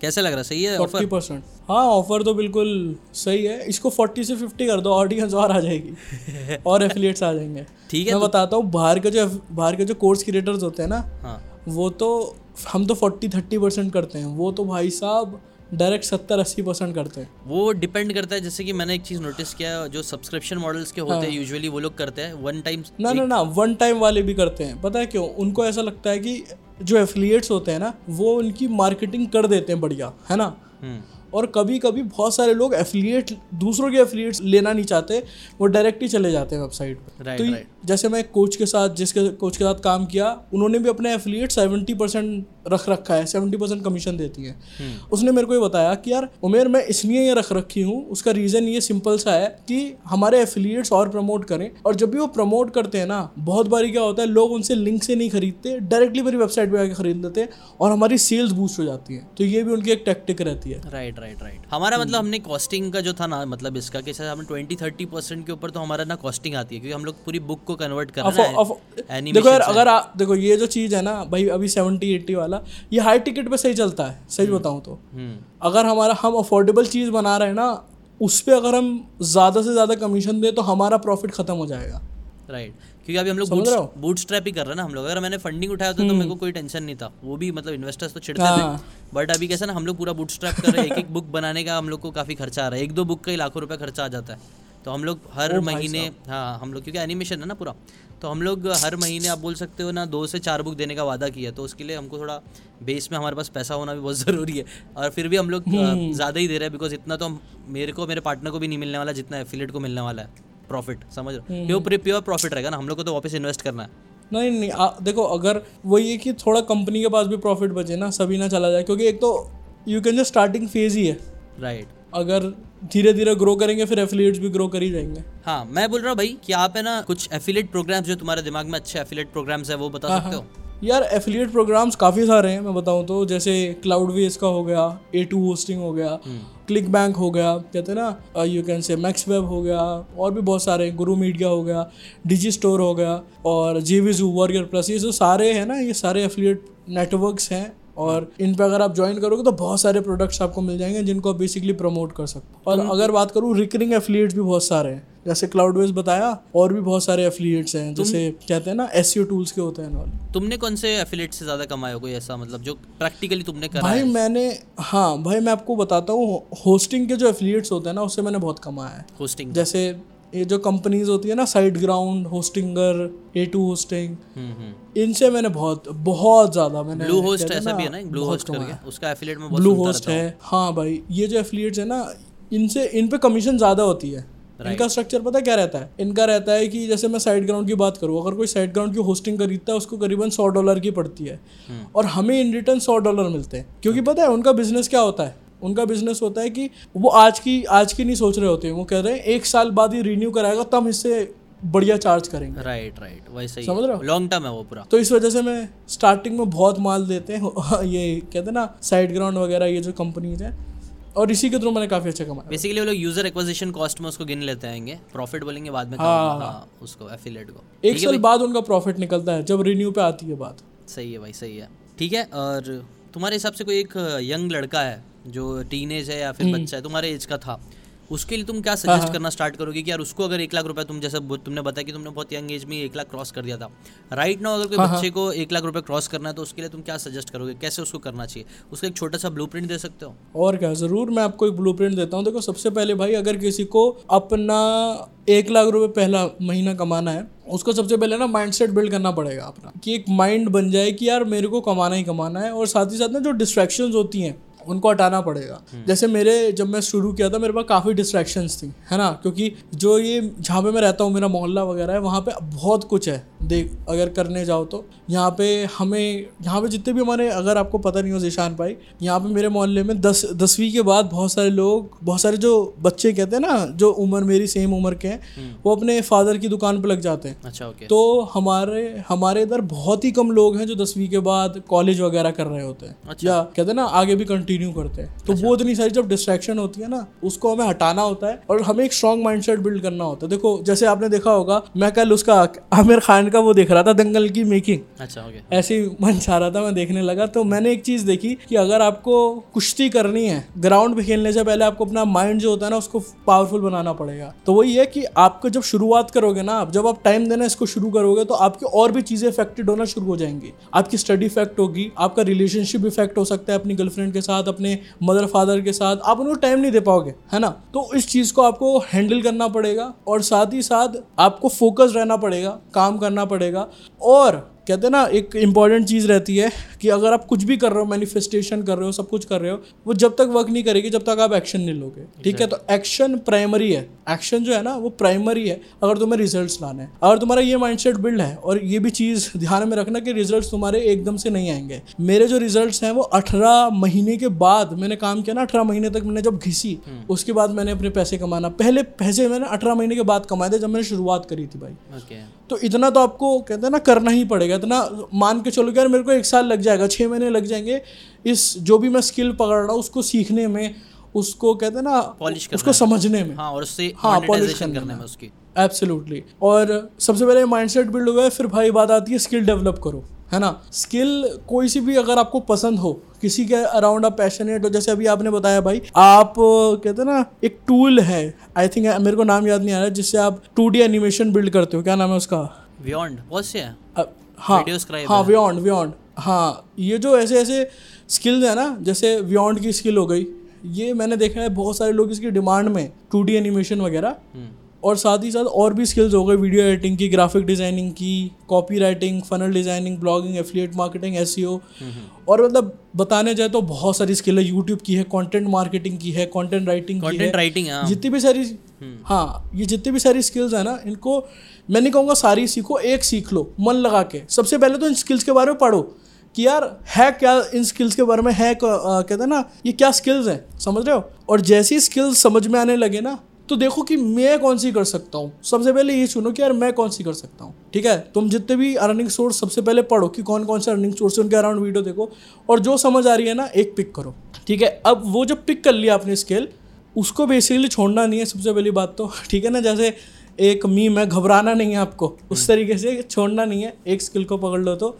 कैसा लग रहा है? सही है फोर्टी ऑफ़र परसेंट। हाँ ऑफ़र तो बिल्कुल सही है। इसको फोर्टी से फिफ्टी कर दो ऑडियंस और आ जाएगी। और एफिलिएट्स आ जाएँगे। ठीक है मैं तो... बताता हूँ बाहर के जो बाहर के जो कोर्स क्रिएटर्स होते हैं ना हाँ। वो तो हम तो फोर्टी थर्टी परसेंट करते हैं। वो तो भाई साहब डायरेक्ट सत्तर अस्सी परसेंट करते हैं। वो डिपेंड करता है जैसे कि मैंने एक चीज़ नोटिस किया जो सब्सक्रिप्शन मॉडल्स के होते हाँ। हैं। यूजुअली वो लोग करते हैं वन टाइम ना ना ना वन टाइम वाले भी करते हैं। पता है क्यों? उनको ऐसा लगता है कि जो एफिलिएट्स होते हैं ना वो उनकी मार्केटिंग कर देते हैं बढ़िया है ना? हम्म, और कभी कभी बहुत सारे लोग एफिलिएट दूसरों के एफिलिएट्स लेना नहीं चाहते वो डायरेक्ट ही चले जाते हैं वेबसाइट पर। राइट तो जैसे मैं कोच के साथ जिसके कोच के साथ काम किया उन्होंने भी अपने एफिलिएट सेवेंटी परसेंट रख रखा है सेवेंटी परसेंट कमीशन देती है। हम्म। उसने मेरे को ये बताया कि यार उमेर मैं इसलिए ये रख रखी हूँ उसका रीज़न ये सिंपल सा है कि हमारे एफिलिएट्स और प्रमोट करें। और जब भी वो प्रमोट करते हैं ना बहुत बारी क्या होता है लोग उनसे लिंक से नहीं खरीदते डायरेक्टली मेरी वेबसाइट पर आके खरीद लेते हैं और हमारी सेल्स बूस्ट हो जाती है। तो ये भी उनकी एक टैक्टिक रहती है। राइट राइट राइट हमारा मतलब हमने कॉस्टिंग का जो था ना मतलब इसका कि हम ट्वेंटी थर्टी परसेंट के ऊपर तो हमारा ना कॉस्टिंग आती है क्योंकि हम लोग पूरी बुक को कन्वर्ट कर रहे अफो- हैं देखो यार अगर आप देखो ये जो चीज़ है ना भाई अभी सेवेंटी एट्टी वाला ये हाई टिकट पे सही चलता है सही बताऊँ तो। हम्म। अगर हमारा हम अफोर्डेबल चीज़ बना रहे हैं ना उस पर अगर हम ज़्यादा से ज़्यादा कमीशन दें तो हमारा प्रॉफिट ख़त्म हो जाएगा। राइट क्योंकि अभी हम लोग हो? हम्म। बूट स्ट्रैप ही कर रहे हैं ना हम लोग। अगर मैंने फंडिंग उठाया होता तो मेरे को कोई टेंशन नहीं था। वो भी मतलब इन्वेस्टर्स तो चिढ़ते थे। हाँ। बट अभी कैसा ना हम लोग पूरा बूट स्ट्रैप कर रहे हैं एक एक बुक बनाने का हम लोग को काफ़ी खर्चा आ रहा है। एक दो बुक का ही लाखों रुपए खर्चा आ जाता है। तो हम लोग हर महीने हाँ हम लोग क्योंकि एनिमेशन है ना पूरा तो हम लोग हर महीने आप बोल सकते हो ना दो से चार बुक देने का वादा किया तो उसके लिए हमको थोड़ा बेस में हमारे पास पैसा होना भी बहुत ज़रूरी है और फिर भी हम लोग हम्म। ज़्यादा ही दे रहे हैं बिकॉज़ इतना तो हम मेरे को मेरे पार्टनर को भी नहीं मिलने वाला जितना एफिलेट को मिलने वाला है प्रॉफिट समझ रहे हम्म। हो प्योर प्योर प्रॉफिट रहेगा ना हम लोग को तो वापस इन्वेस्ट करना है। नहीं नहीं आ, देखो अगर वही है कि थोड़ा कंपनी के पास भी प्रॉफिट बचे ना सभी ना चला जाए क्योंकि एक तो यू कैन जो स्टार्टिंग फ़ेज़ ही है। राइट अगर धीरे धीरे ग्रो करेंगे फिर एफिलिएट्स भी ग्रो कर ही जाएँगे। हाँ मैं बोल रहा हूँ भाई कि आप है ना कुछ एफिलेट प्रोग्राम्स जो तुम्हारे दिमाग में अच्छे एफिलेट प्रोग्राम्स है वो बता हाँ, सकते हो। यार एफिलिएट प्रोग्राम्स काफ़ी सारे हैं मैं बताऊँ तो जैसे क्लाउड वेज का हो गया ए टू होस्टिंग हो गया क्लिक बैंक हो गया कहते हैं ना you can say max web हो गया और भी बहुत सारे गुरु मीडिया हो गया डिजी स्टोर हो गया और JVZoo warrior plus ये जो सारे हैं ना ये सारे एफिलिएट नेटवर्क्स हैं और इन पे अगर आप ज्वाइन करोगे तो बहुत सारे प्रोडक्ट्स आपको मिल जाएँगे जिनको आप बेसिकली प्रमोट कर सकते हो। और अगर बात करूँ रिकरिंग एफिलिएट्स भी बहुत सारे हैं। जैसे क्लाउडवेज बताया और भी बहुत सारे एफिलिएट्स हैं जैसे कहते हैं ना एस टूल्स के होते हैं तुमने कौन से एफिलेट से ज़्यादा कमाए हो कोई ऐसा मतलब जो प्रैक्टिकली तुमने करा भाई है? मैंने हाँ भाई मैं आपको बताता हूँ होस्टिंग के जो एफिलिएट्स होते हैं ना उससे मैंने बहुत कमाया है। होस्टिंग जैसे ये जो कंपनीज़ होती है ना SiteGround Hostinger A two hosting इनसे मैंने बहुत बहुत ज़्यादा मैंने ब्लू होस्ट ऐसा भी है ना, ब्लू होस्ट। करके। उसका एफिलेट में बहुत ब्लू होस्ट है। हाँ। भाई ये जो एफिलिएट्स है ना इनसे इन पे कमीशन ज़्यादा होती है। इनका स्ट्रक्चर पता है क्या रहता है? इनका रहता है कि जैसे मैं साइड ग्राउंड की बात करूँ अगर कोई साइड ग्राउंड की होस्टिंग खरीदता है उसको करीबन सौ डॉलर की पड़ती है। हम्म। और हमें इन रिटर्न सौ डॉलर मिलते हैं। क्योंकि पता है उनका बिज़नेस क्या होता है? उनका बिज़नेस होता है कि वो आज की आज की नहीं सोच रहे होते हैं वो कह रहे हैं एक साल बाद ही रिन्यू कराएगा तब इससे बढ़िया चार्ज करेंगे। राइट राइट वैसे ही। समझ रहे हो? लॉन्ग टर्म है वो पूरा। तो इस वजह से मैं स्टार्टिंग में बहुत माल देते हैं ये कहते हैं ना साइड ग्राउंड वगैरह ये जो कंपनीज़ हैं और इसी के थ्रू मैंने काफ़ी अच्छा कमाया। बेसिकली वो लोग यूज़र एक्विजिशन कॉस्ट में उसको गिन लेते हैं प्रॉफिट बोलेंगे बाद में हाँ, कम- हाँ, उसको एफिलेट को। एक साल बाद उनका प्रॉफिट निकलता है जब रिन्यू पे आती है बात। सही है भाई सही है। ठीक है और तुम्हारे हिसाब से कोई एक यंग लड़का है जो टीनेज है या फिर बच्चा है तुम्हारे एज का था उसके लिए तुम क्या सजेस्ट करना स्टार्ट करोगे कि यार उसको अगर एक लाख रुपए तुम जैसे तुमने बताया कि तुमने बहुत यंग एज में एक लाख क्रॉस कर दिया था। राइट नाउ अगर कोई बच्चे को एक लाख रुपए क्रॉस करना है तो उसके लिए तुम क्या सजेस्ट करोगे? कैसे उसको करना चाहिए? उसको एक छोटा सा ब्लू दे सकते हो? और क्या ज़रूर मैं आपको एक ब्लूप्रिंट देता हूँ। देखो सबसे पहले भाई अगर किसी को अपना एक लाख रुपए पहला महीना कमाना है उसको सबसे पहले ना माइंडसेट बिल्ड करना पड़ेगा अपना कि एक माइंड बन जाए कि यार मेरे को कमाना ही कमाना है और साथ ही साथ ना जो डिस्ट्रैक्शंस होती हैं उनको हटाना पड़ेगा। जैसे मेरे जब मैं शुरू किया था मेरे पास काफ़ी डिस्ट्रैक्शंस थी है ना? क्योंकि जो ये जहाँ पे मैं रहता हूँ मेरा मोहल्ला वगैरह है वहाँ पे बहुत कुछ है। देख अगर करने जाओ तो। यहाँ पे हमें यहाँ पे जितने भी हमारे अगर आपको पता नहीं हो जीशान भाई यहाँ पे मेरे मोहल्ले में दस दसवीं के बाद बहुत सारे लोग बहुत सारे जो बच्चे कहते हैं ना जो उम्र मेरी सेम उम्र के हैं वो अपने फादर की दुकान पर लग जाते हैं। अच्छा ओके तो हमारे हमारे इधर बहुत ही कम लोग हैं जो दसवीं के बाद कॉलेज वगैरह कर रहे होते हैं। अच्छा। या कहते हैं ना आगे भी कंटिन्यू करते हैं। तो अच्छा। वो इतनी सारी जब डिस्ट्रैक्शन होती है ना उसको हमें हटाना होता है और हमें एक स्ट्रॉन्ग माइंडसेट बिल्ड करना होता है। देखो जैसे आपने देखा होगा मैं कल उसका आमिर खान का वो देख रहा था दंगल की मेकिंग अच्छा ओके ऐसे ही मन चाह रहा था मैं देखने लगा। तो मैंने एक चीज़ देखी कि अगर आपको कुश्ती करनी है ग्राउंड पे खेलने से पहले आपको अपना माइंड जो होता है ना उसको पावरफुल बनाना पड़ेगा। तो वही है कि आपको जब शुरुआत करोगे ना आप जब आप टाइम देना इसको शुरू करोगे तो आपकी और भी चीज़ें इफेक्टेड होना शुरू हो जाएँगी। आपकी स्टडी इफ़ेक्ट होगी आपका रिलेशनशिप इफ़ेक्ट हो सकता है अपनी गर्लफ्रेंड के साथ अपने मदर फादर के साथ, आप उनको टाइम नहीं दे पाओगे, है ना? तो इस चीज़ को आपको हैंडल करना पड़ेगा और साथ ही साथ आपको फोकस रहना पड़ेगा, काम करना पड़ेगा और कहते हैं ना एक इंपॉर्टेंट चीज़ रहती है कि अगर आप कुछ भी कर रहे हो मैनिफेस्टेशन कर रहे हो सब कुछ कर रहे हो वो जब तक वर्क नहीं करेगी जब तक आप एक्शन नहीं लोगे। ठीक है तो एक्शन प्राइमरी है। एक्शन जो है ना वो प्राइमरी है अगर तुम्हें रिजल्ट्स लाने हैं। अगर तुम्हारा ये माइंडसेट बिल्ड है और ये भी चीज़ ध्यान में रखना कि रिज़ल्ट तुम्हारे एकदम से नहीं आएँगे। मेरे जो रिज़ल्ट हैं वो अठारह महीने के बाद मैंने काम किया ना अठारह महीने तक मैंने जब घिसी उसके बाद मैंने अपने पैसे कमाना। पहले पैसे मैंने अठारह महीने के बाद कमाए थे जब मैंने शुरुआत करी थी भाई। ओके तो इतना तो आपको कहते हैं ना करना ही पड़ेगा। इतना मान के चलो यार मेरे को एक साल लग जाएगा छः महीने लग जाएँगे। इस जो भी मैं स्किल पकड़ रहा हूँ उसको सीखने में उसको कहते हैं ना पॉलिश करना उसको समझने में। हाँ और उससे हाँ, पॉलिश करने में उसकी। एब्सोल्युटली और सबसे पहले माइंडसेट बिल्ड हो गया फिर भाई बात आती है स्किल डेवलप करो। है ना? स्किल कोई सी भी अगर आपको पसंद हो किसी के अराउंड आप पैशनेट हो जैसे अभी आपने बताया भाई आप कहते हैं ना एक टूल है। आई थिंक मेरे को नाम याद नहीं आ रहा जिससे आप टू डी एनिमेशन बिल्ड करते हो। क्या नाम है उसका? बियॉन्ड बहुत से हाँ। हाँ बियॉन्ड बियॉन्ड हाँ ये जो ऐसे ऐसे स्किल्स है ना जैसे बियॉन्ड की स्किल हो गई ये मैंने देखा है बहुत सारे लोग इसकी डिमांड में टू डी एनिमेशन वगैरह। हम्म, और साथ ही साथ और भी स्किल्स हो गए वीडियो एडिटिंग की ग्राफिक डिज़ाइनिंग की copywriting funnel designing blogging affiliate marketing S और मतलब बताने जाए तो बहुत सारी स्किल है यूट्यूब की है कंटेंट मार्केटिंग की है कंटेंट राइटिंग की है। कंटेंट राइटिंग हाँ। जितनी भी सारी हाँ ये जितनी भी सारी स्किल्स है ना इनको मैं नहीं कहूँगा सारी सीखो एक सीख लो मन लगा के। सबसे पहले तो इन स्किल्स के बारे में पढ़ो कि यार है क्या इन स्किल्स के बारे में है कहते हैं ना ये क्या स्किल्स हैं समझ रहे हो? और जैसी स्किल्स समझ में आने लगे ना तो देखो कि मैं कौन सी कर सकता हूँ। सबसे पहले ये सुनो कि यार मैं कौन सी कर सकता हूँ ठीक है? तुम जितने भी अर्निंग सोर्स सबसे पहले पढ़ो कि कौन कौन से अर्निंग सोर्स है उनके अराउंड वीडियो देखो और जो समझ आ रही है ना एक पिक करो ठीक है? अब वो जब पिक कर लिया आपने स्केल उसको बेसिकली छोड़ना नहीं है सबसे पहली बात तो ठीक है ना? जैसे एक मीम है घबराना नहीं है आपको उस तरीके से छोड़ना नहीं है एक स्किल को पकड़ लो तो।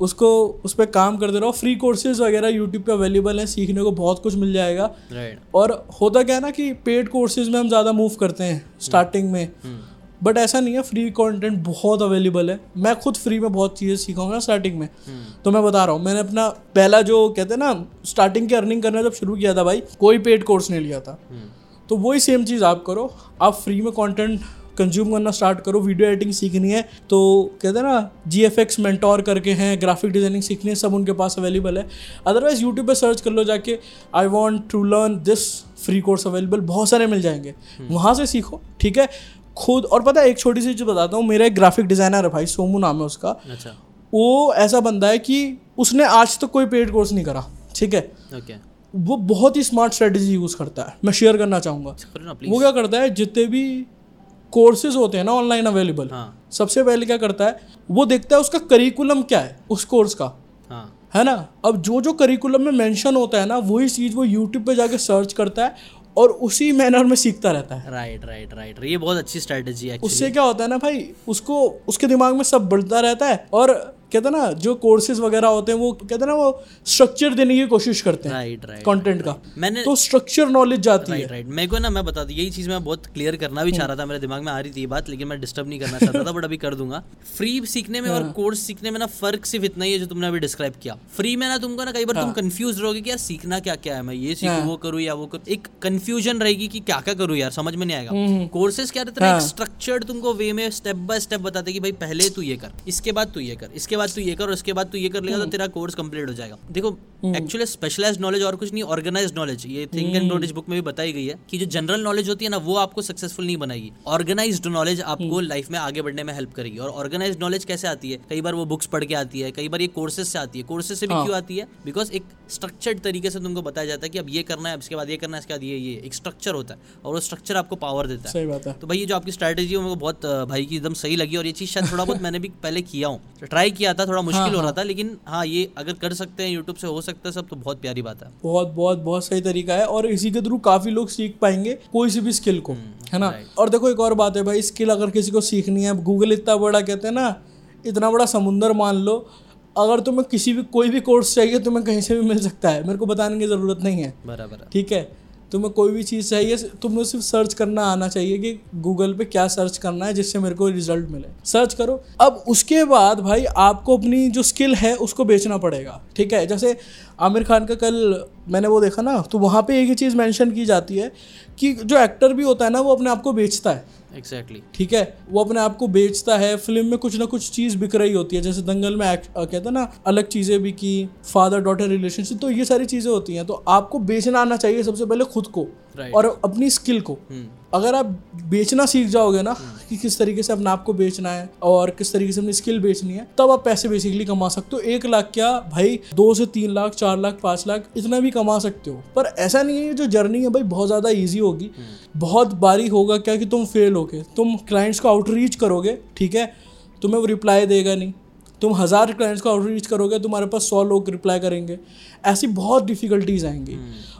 उसको उस पर काम करते रहो फ्री कोर्सेज वगैरह यूट्यूब पे अवेलेबल हैं सीखने को बहुत कुछ मिल जाएगा। राइट और होता क्या है ना कि पेड कोर्सेज में हम ज़्यादा मूव करते हैं स्टार्टिंग में। बट ऐसा नहीं है फ्री कंटेंट बहुत अवेलेबल है। मैं खुद फ्री में बहुत चीज़ें सीखाऊँगा स्टार्टिंग में। तो मैं बता रहा हूँ मैंने अपना पहला जो कहते हैं ना स्टार्टिंग की अर्निंग करना जब शुरू किया था भाई कोई पेड कोर्स नहीं लिया था। तो वही सेम चीज़ आप करो आप फ्री में कंटेंट कंज्यूम करना स्टार्ट करो वीडियो एडिटिंग सीखनी है। तो कहते हैं ना जी एफ़ एक्स मेंटोर करके हैं ग्राफिक डिज़ाइनिंग सीखनी है सब उनके पास अवेलेबल है। अदरवाइज़ यूट्यूब पे सर्च कर लो जाके I want to learn this free course available बहुत सारे मिल जाएँगे। वहाँ से सीखो ठीक है? खुद और पता है एक छोटी सी चीज़ बताता हूँ मेरा एक ग्राफिक डिज़ाइनर है भाई सोमू नाम है उसका। अच्छा। वो ऐसा बंदा है कि उसने आज तक कोई पेड कोर्स नहीं करा ठीक है? ओके। वो बहुत ही स्मार्ट स्ट्रेटजी यूज़ करता है मैं शेयर करना चाहूँगा। वो क्या करता है जितने भी कोर्सेज होते हैं ना ऑनलाइन अवेलेबल हाँ। सबसे पहले क्या करता है वो देखता है उसका करिकुलम क्या है उस कोर्स का। हाँ। है ना? अब जो जो करिकुलम में मेंशन होता है ना वही चीज़ वो यूट्यूब पे जाके सर्च करता है और उसी मैनर में सीखता रहता है। राइट राइट राइट ये बहुत अच्छी स्ट्रेटेजी है उससे क्या होता है ना भाई उसको उसके दिमाग में सब बढ़ता रहता है और कहते हैं ना जो कोर्सेज वगैरह होते हैं वो कहते हैं ना वो स्ट्रक्चर देने की कोशिश करते हैं राइट राइट कंटेंट का। मैंने तो स्ट्रक्चर नॉलेज जाती है। राइट राइट मेरे को ना मैं बता दूँ यही चीज़ मैं बहुत क्लियर करना भी चाह रहा था मेरे दिमाग में आ रही थी ये बात लेकिन मैं डिस्टर्ब नहीं करना चाहता था बट अभी कर दूँगा। फ्री सीखने में और कोर्स सीखने में ना फ़र्क सिर्फ़ इतना ही है जो तुमने अभी डिस्क्राइब किया। फ्री में ना तुमको ना कई बार तुम कंफ्यूज रहोगे कि यार सीखना क्या क्या है मैं ये सीखूं वो करूँ या वो करूँ। एक कंफ्यूजन रहेगी कि क्या क्या करूँ यार समझ में नहीं आएगा। कोर्सेज क्या रहता है स्ट्रक्चर्ड तुमको वे में स्टेप बाय स्टेप बताते कि भाई पहले तू ये कर इसके बाद तू ये कर इसके बाद तू ये कर इसके बाद तू ये कर लेगा तो तेरा कोर्स कंप्लीट हो जाएगा। देखो एक्चुअली स्पेशलाइज नॉलेज और कुछ नहीं ऑर्गेनाइज नॉलेज ये थिंक एंड नॉलेज बुक में भी बताई गई है कि जो जनरल नॉलेज होती है ना वो आपको सक्सेसफुल नहीं बनाएगी। ऑर्गेनाइज्ड नॉलेज आपको लाइफ में आगे बढ़ने में हेल्प करेगी। और ऑर्गेनाइज्ड नॉलेज कैसे आती है? कई बार वो बुक्स पढ़ के आती है कई बार ये कोर्सेज से आती है। कोर्सेज से भी क्यों आती है? बिकॉज़ एक स्ट्रक्चर्ड तरीके से तुमको बताया जाता है कि अब ये करना है इसके बाद ये करना है इसके बाद ये ये एक स्ट्रक्चर होता है और वो स्ट्रक्चर आपको पावर देता है। सही बात है। तो भाई ये जो आपकी स्ट्रैटेजी है मेरे बहुत भाई की एकदम सही लगी और ये चीज़ शायद थोड़ा बहुत मैंने भी पहले किया हूँ। ट्राई किया था थोड़ा मुश्किल हो रहा था लेकिन हाँ ये अगर कर सकते हैं यूट्यूब से हो सकता है सब तो बहुत प्यारी बात है। बहुत बहुत बहुत सही तरीका है और इसी के थ्रू काफ़ी लोग सीख पाएँगे कोई सी भी स्किल को है ना? और देखो एक और बात है भाई स्किल अगर किसी को सीखनी है गूगल इतना बड़ा कहते हैं ना इतना बड़ा समुंदर मान लो अगर तुम्हें किसी भी कोई भी कोर्स चाहिए तुम्हें कहीं से भी मिल सकता है मेरे को बताने की ज़रूरत नहीं है। बराबर है। ठीक है? तुम्हें कोई भी चीज़ चाहिए तुम्हें सिर्फ़ सर्च करना आना चाहिए कि गूगल पे क्या सर्च करना है जिससे मेरे को रिज़ल्ट मिले। सर्च करो। अब उसके बाद भाई आपको अपनी जो स्किल है उसको बेचना पड़ेगा, ठीक है? जैसे आमिर खान का कल मैंने वो देखा ना तो वहाँ पे एक ही चीज़ मेंशन की जाती है कि जो एक्टर भी होता है ना, वो अपने आप को बेचता है। Exactly exactly. ठीक है वो अपने आप को बेचता है फ़िल्म में कुछ ना कुछ चीज़ बिक रही होती है जैसे दंगल में कहते हैं ना अलग चीज़ें भी की फादर डॉटर रिलेशनशिप तो ये सारी चीज़ें होती हैं तो आपको बेचना आना चाहिए सबसे पहले खुद को Right. और अपनी स्किल को अगर आप बेचना सीख जाओगे ना कि किस तरीके से अपने आप को बेचना है और किस तरीके से अपनी स्किल बेचनी है तब आप पैसे बेसिकली कमा सकते हो। एक लाख क्या भाई दो से तीन लाख चार लाख पाँच लाख इतना भी कमा सकते हो। पर ऐसा नहीं है जो जर्नी है भाई बहुत ज़्यादा ईजी होगी। बहुत बारी होगा क्या कि तुम फेल होगे। तुम क्लाइंट्स को आउटरीच करोगे ठीक है? तुम्हें वो रिप्लाई देगा नहीं। तुम हज़ार क्लाइंट्स को आउटरीच करोगे तुम्हारे पास सौ लोग रिप्लाई करेंगे। ऐसी बहुत डिफ़िकल्टीज आएँगी।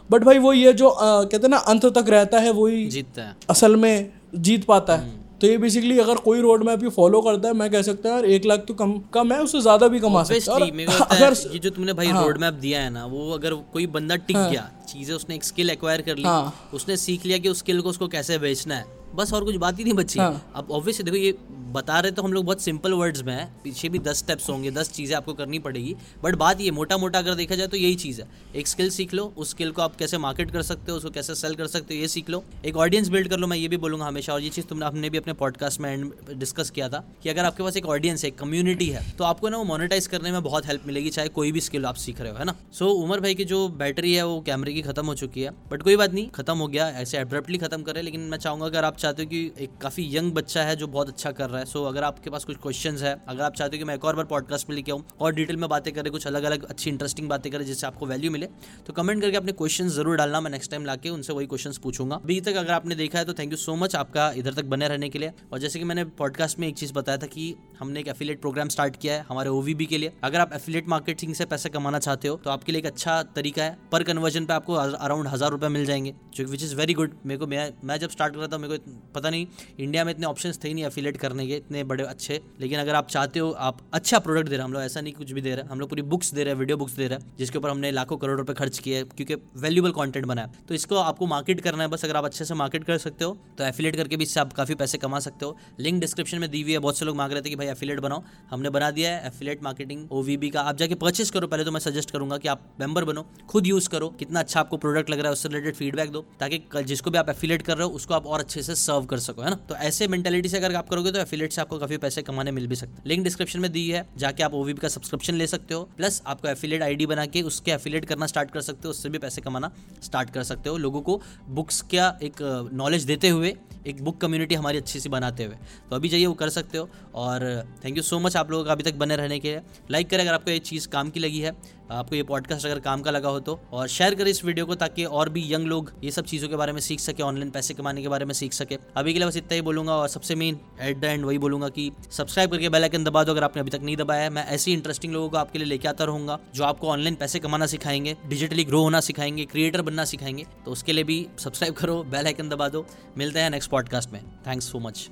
बट भाई वो ये जो आ, कहते हैं ना अंत तक रहता है वही जीतता है। असल में जीत पाता है। तो ये बेसिकली अगर कोई रोड मैप ये फॉलो करता है मैं कह सकता हूँ एक लाख तो कम कम है उससे ज़्यादा भी कमा सकता है। और अगर ये जो तुमने भाई रोड मैप दिया है ना वो अगर कोई बंदा टिक गया चीज़ें उसने एक स्किल एक्वायर कर ली हाँ। उसने सीख लिया कि उस स्किल को उसको कैसे बेचना है बस और कुछ बात ही नहीं बची। हाँ। अब ऑब्वियसली देखो ये बता रहे तो हम लोग बहुत सिंपल वर्ड्स में है। पीछे भी दस स्टेप्स होंगे दस चीज़ें आपको करनी पड़ेगी। बट बात ये मोटा मोटा अगर देखा जाए तो यही चीज़ है। एक स्किल सीख लो उस स्किल को आप कैसे मार्केट कर सकते हो उसको कैसे सेल कर सकते हो ये सीख लो। एक ऑडियंस बिल्ड कर लो मैं ये भी बोलूँगा हमेशा और ये चीज़ तुमने हमने भी अपने पॉडकास्ट में एंड डिस्कस किया था कि अगर आपके पास एक ऑडियंस है कम्युनिटी है तो आपको ना वो मोनिटाइज करने में बहुत हेल्प मिलेगी चाहे कोई भी स्किल आप सीख रहे हो है ना? सो उमर भाई की जो बैटरी है वो कैमरे की खत्म हो चुकी है। बट कोई बात नहीं खत्म हो गया ऐसे एब्रप्टली खत्म करे लेकिन मैं चाहूँगा अगर आप चाहते हो कि एक काफ़ी यंग बच्चा है जो बहुत अच्छा कर रहा है। सो so, अगर आपके पास कुछ क्वेश्चंस है अगर आप चाहते हो कि मैं एक और बार पॉडकास्ट में लेके आऊँ और डिटेल में बातें करें कुछ अलग अलग अच्छी इंटरेस्टिंग बातें करें जिससे आपको वैल्यू मिले तो कमेंट करके अपने क्वेश्चन ज़रूर डालना। मैं नेक्स्ट टाइम लाके उनसे वही क्वेश्चन पूछूँगा। अभी तक अगर आपने देखा है तो थैंक यू सो मच आपका इधर तक बने रहने के लिए। और जैसे कि मैंने पॉडकास्ट में एक चीज़ बताया था कि हमने एक एफिलेट प्रोग्राम स्टार्ट किया है हमारे ओवीबी के लिए। अगर आप एफिलेट मार्केटिंग से पैसे कमाना चाहते हो तो आपके लिए एक अच्छा तरीका है। पर कन्वर्जन पे आपको अराउंड हज़ार रुपये मिल जाएँगे जो विच इज़ वेरी गुड मेरे को मैं मैं जब स्टार्ट कर रहा था मेरे को पता नहीं इंडिया में इतने ऑप्शन थे ही नहीं एफिलेट करने के, इतने बड़े अच्छे। लेकिन अगर आप चाहते हो, आप अच्छा प्रोडक्ट दे रहे हैं, हम लोग ऐसा नहीं कुछ भी दे रहे हैं, हम लोग पूरी बुक्स दे रहे हैं वीडियो बुक्स दे रहे हैं, जिसके ऊपर हमने लाखों करोड़ रुपए खर्च किए क्योंकि वैल्यूबल कॉन्टेंट बनाया तो इसको आपको मार्केट करना है, बस अगर आप अच्छे से मार्केट कर सकते हो तो एफिलेट करके भी इससे आप काफ़ी पैसे कमा सकते हो। लिंक डिस्क्रिप्शन में दी हुई है, बहुत से लोग मांग रहे थे कि भाई एफिलेट बनाओ। हमने बना दिया है एफिलेट मार्केटिंग ओवीबी का। आप जाके परचेस करो, पहले तो मैं सजेस्ट करूँगा कि आप मेंबर बनो, खुद यूज़ करो, कितना अच्छा आपको प्रोडक्ट लग रहा है, उससे रिलेटेड फीडबैक दो, ताकि जिसको भी आप एफिलेट कर रहे हो, उसको आप और अच्छे से सर्व कर सको, है ना? तो ऐसे मेंटेलिटी से अगर आप करोगे तो एफिलेट से आपको काफ़ी पैसे कमाने मिल भी सकते हैं। लिंक डिस्क्रिप्शन में दी है, जाके आप ओवीबी का सब्सक्रिप्शन ले सकते हो प्लस आपको एफिलेट आईडी बना के उसके एफिलेट करना स्टार्ट कर सकते हो, उससे भी पैसे कमाना स्टार्ट कर सकते हो। लोगों को बुक्स का एक नॉलेज देते हुए एक बुक कम्युनिटी हमारी अच्छी सी बनाते हुए। तो अभी जाइए, वो कर सकते हो। और थैंक यू सो मच आप लोगों का अभी तक बने रहने के लिए। लाइक करें अगर आपको ये चीज़ काम की लगी है। आपको ये पॉडकास्ट अगर काम का लगा हो तो। और शेयर करें इस वीडियो को ताकि और भी यंग लोग ये सब चीज़ों के बारे में सीख सके ऑनलाइन पैसे कमाने के बारे में सीख सके। अभी के लिए बस इतना ही बोलूँगा और सबसे मेन एट द एंड वही बोलूँगा कि सब्सक्राइब करके बेल आइकन दबा दो अगर आपने अभी तक नहीं दबाया है। मैं ऐसी इंटरेस्टिंग लोगों को आपके लिए लेके आता रहूँगा, जो आपको ऑनलाइन पैसे कमाना सिखाएँगे डिजिटली ग्रो होना सिखाएँगे क्रिएटर बनना सिखाएँगे। तो उसके लिए भी सब्सक्राइब करो बेल आइकन दबा दो। मिलते हैं नेक्स्ट पॉडकास्ट में. Thanks so much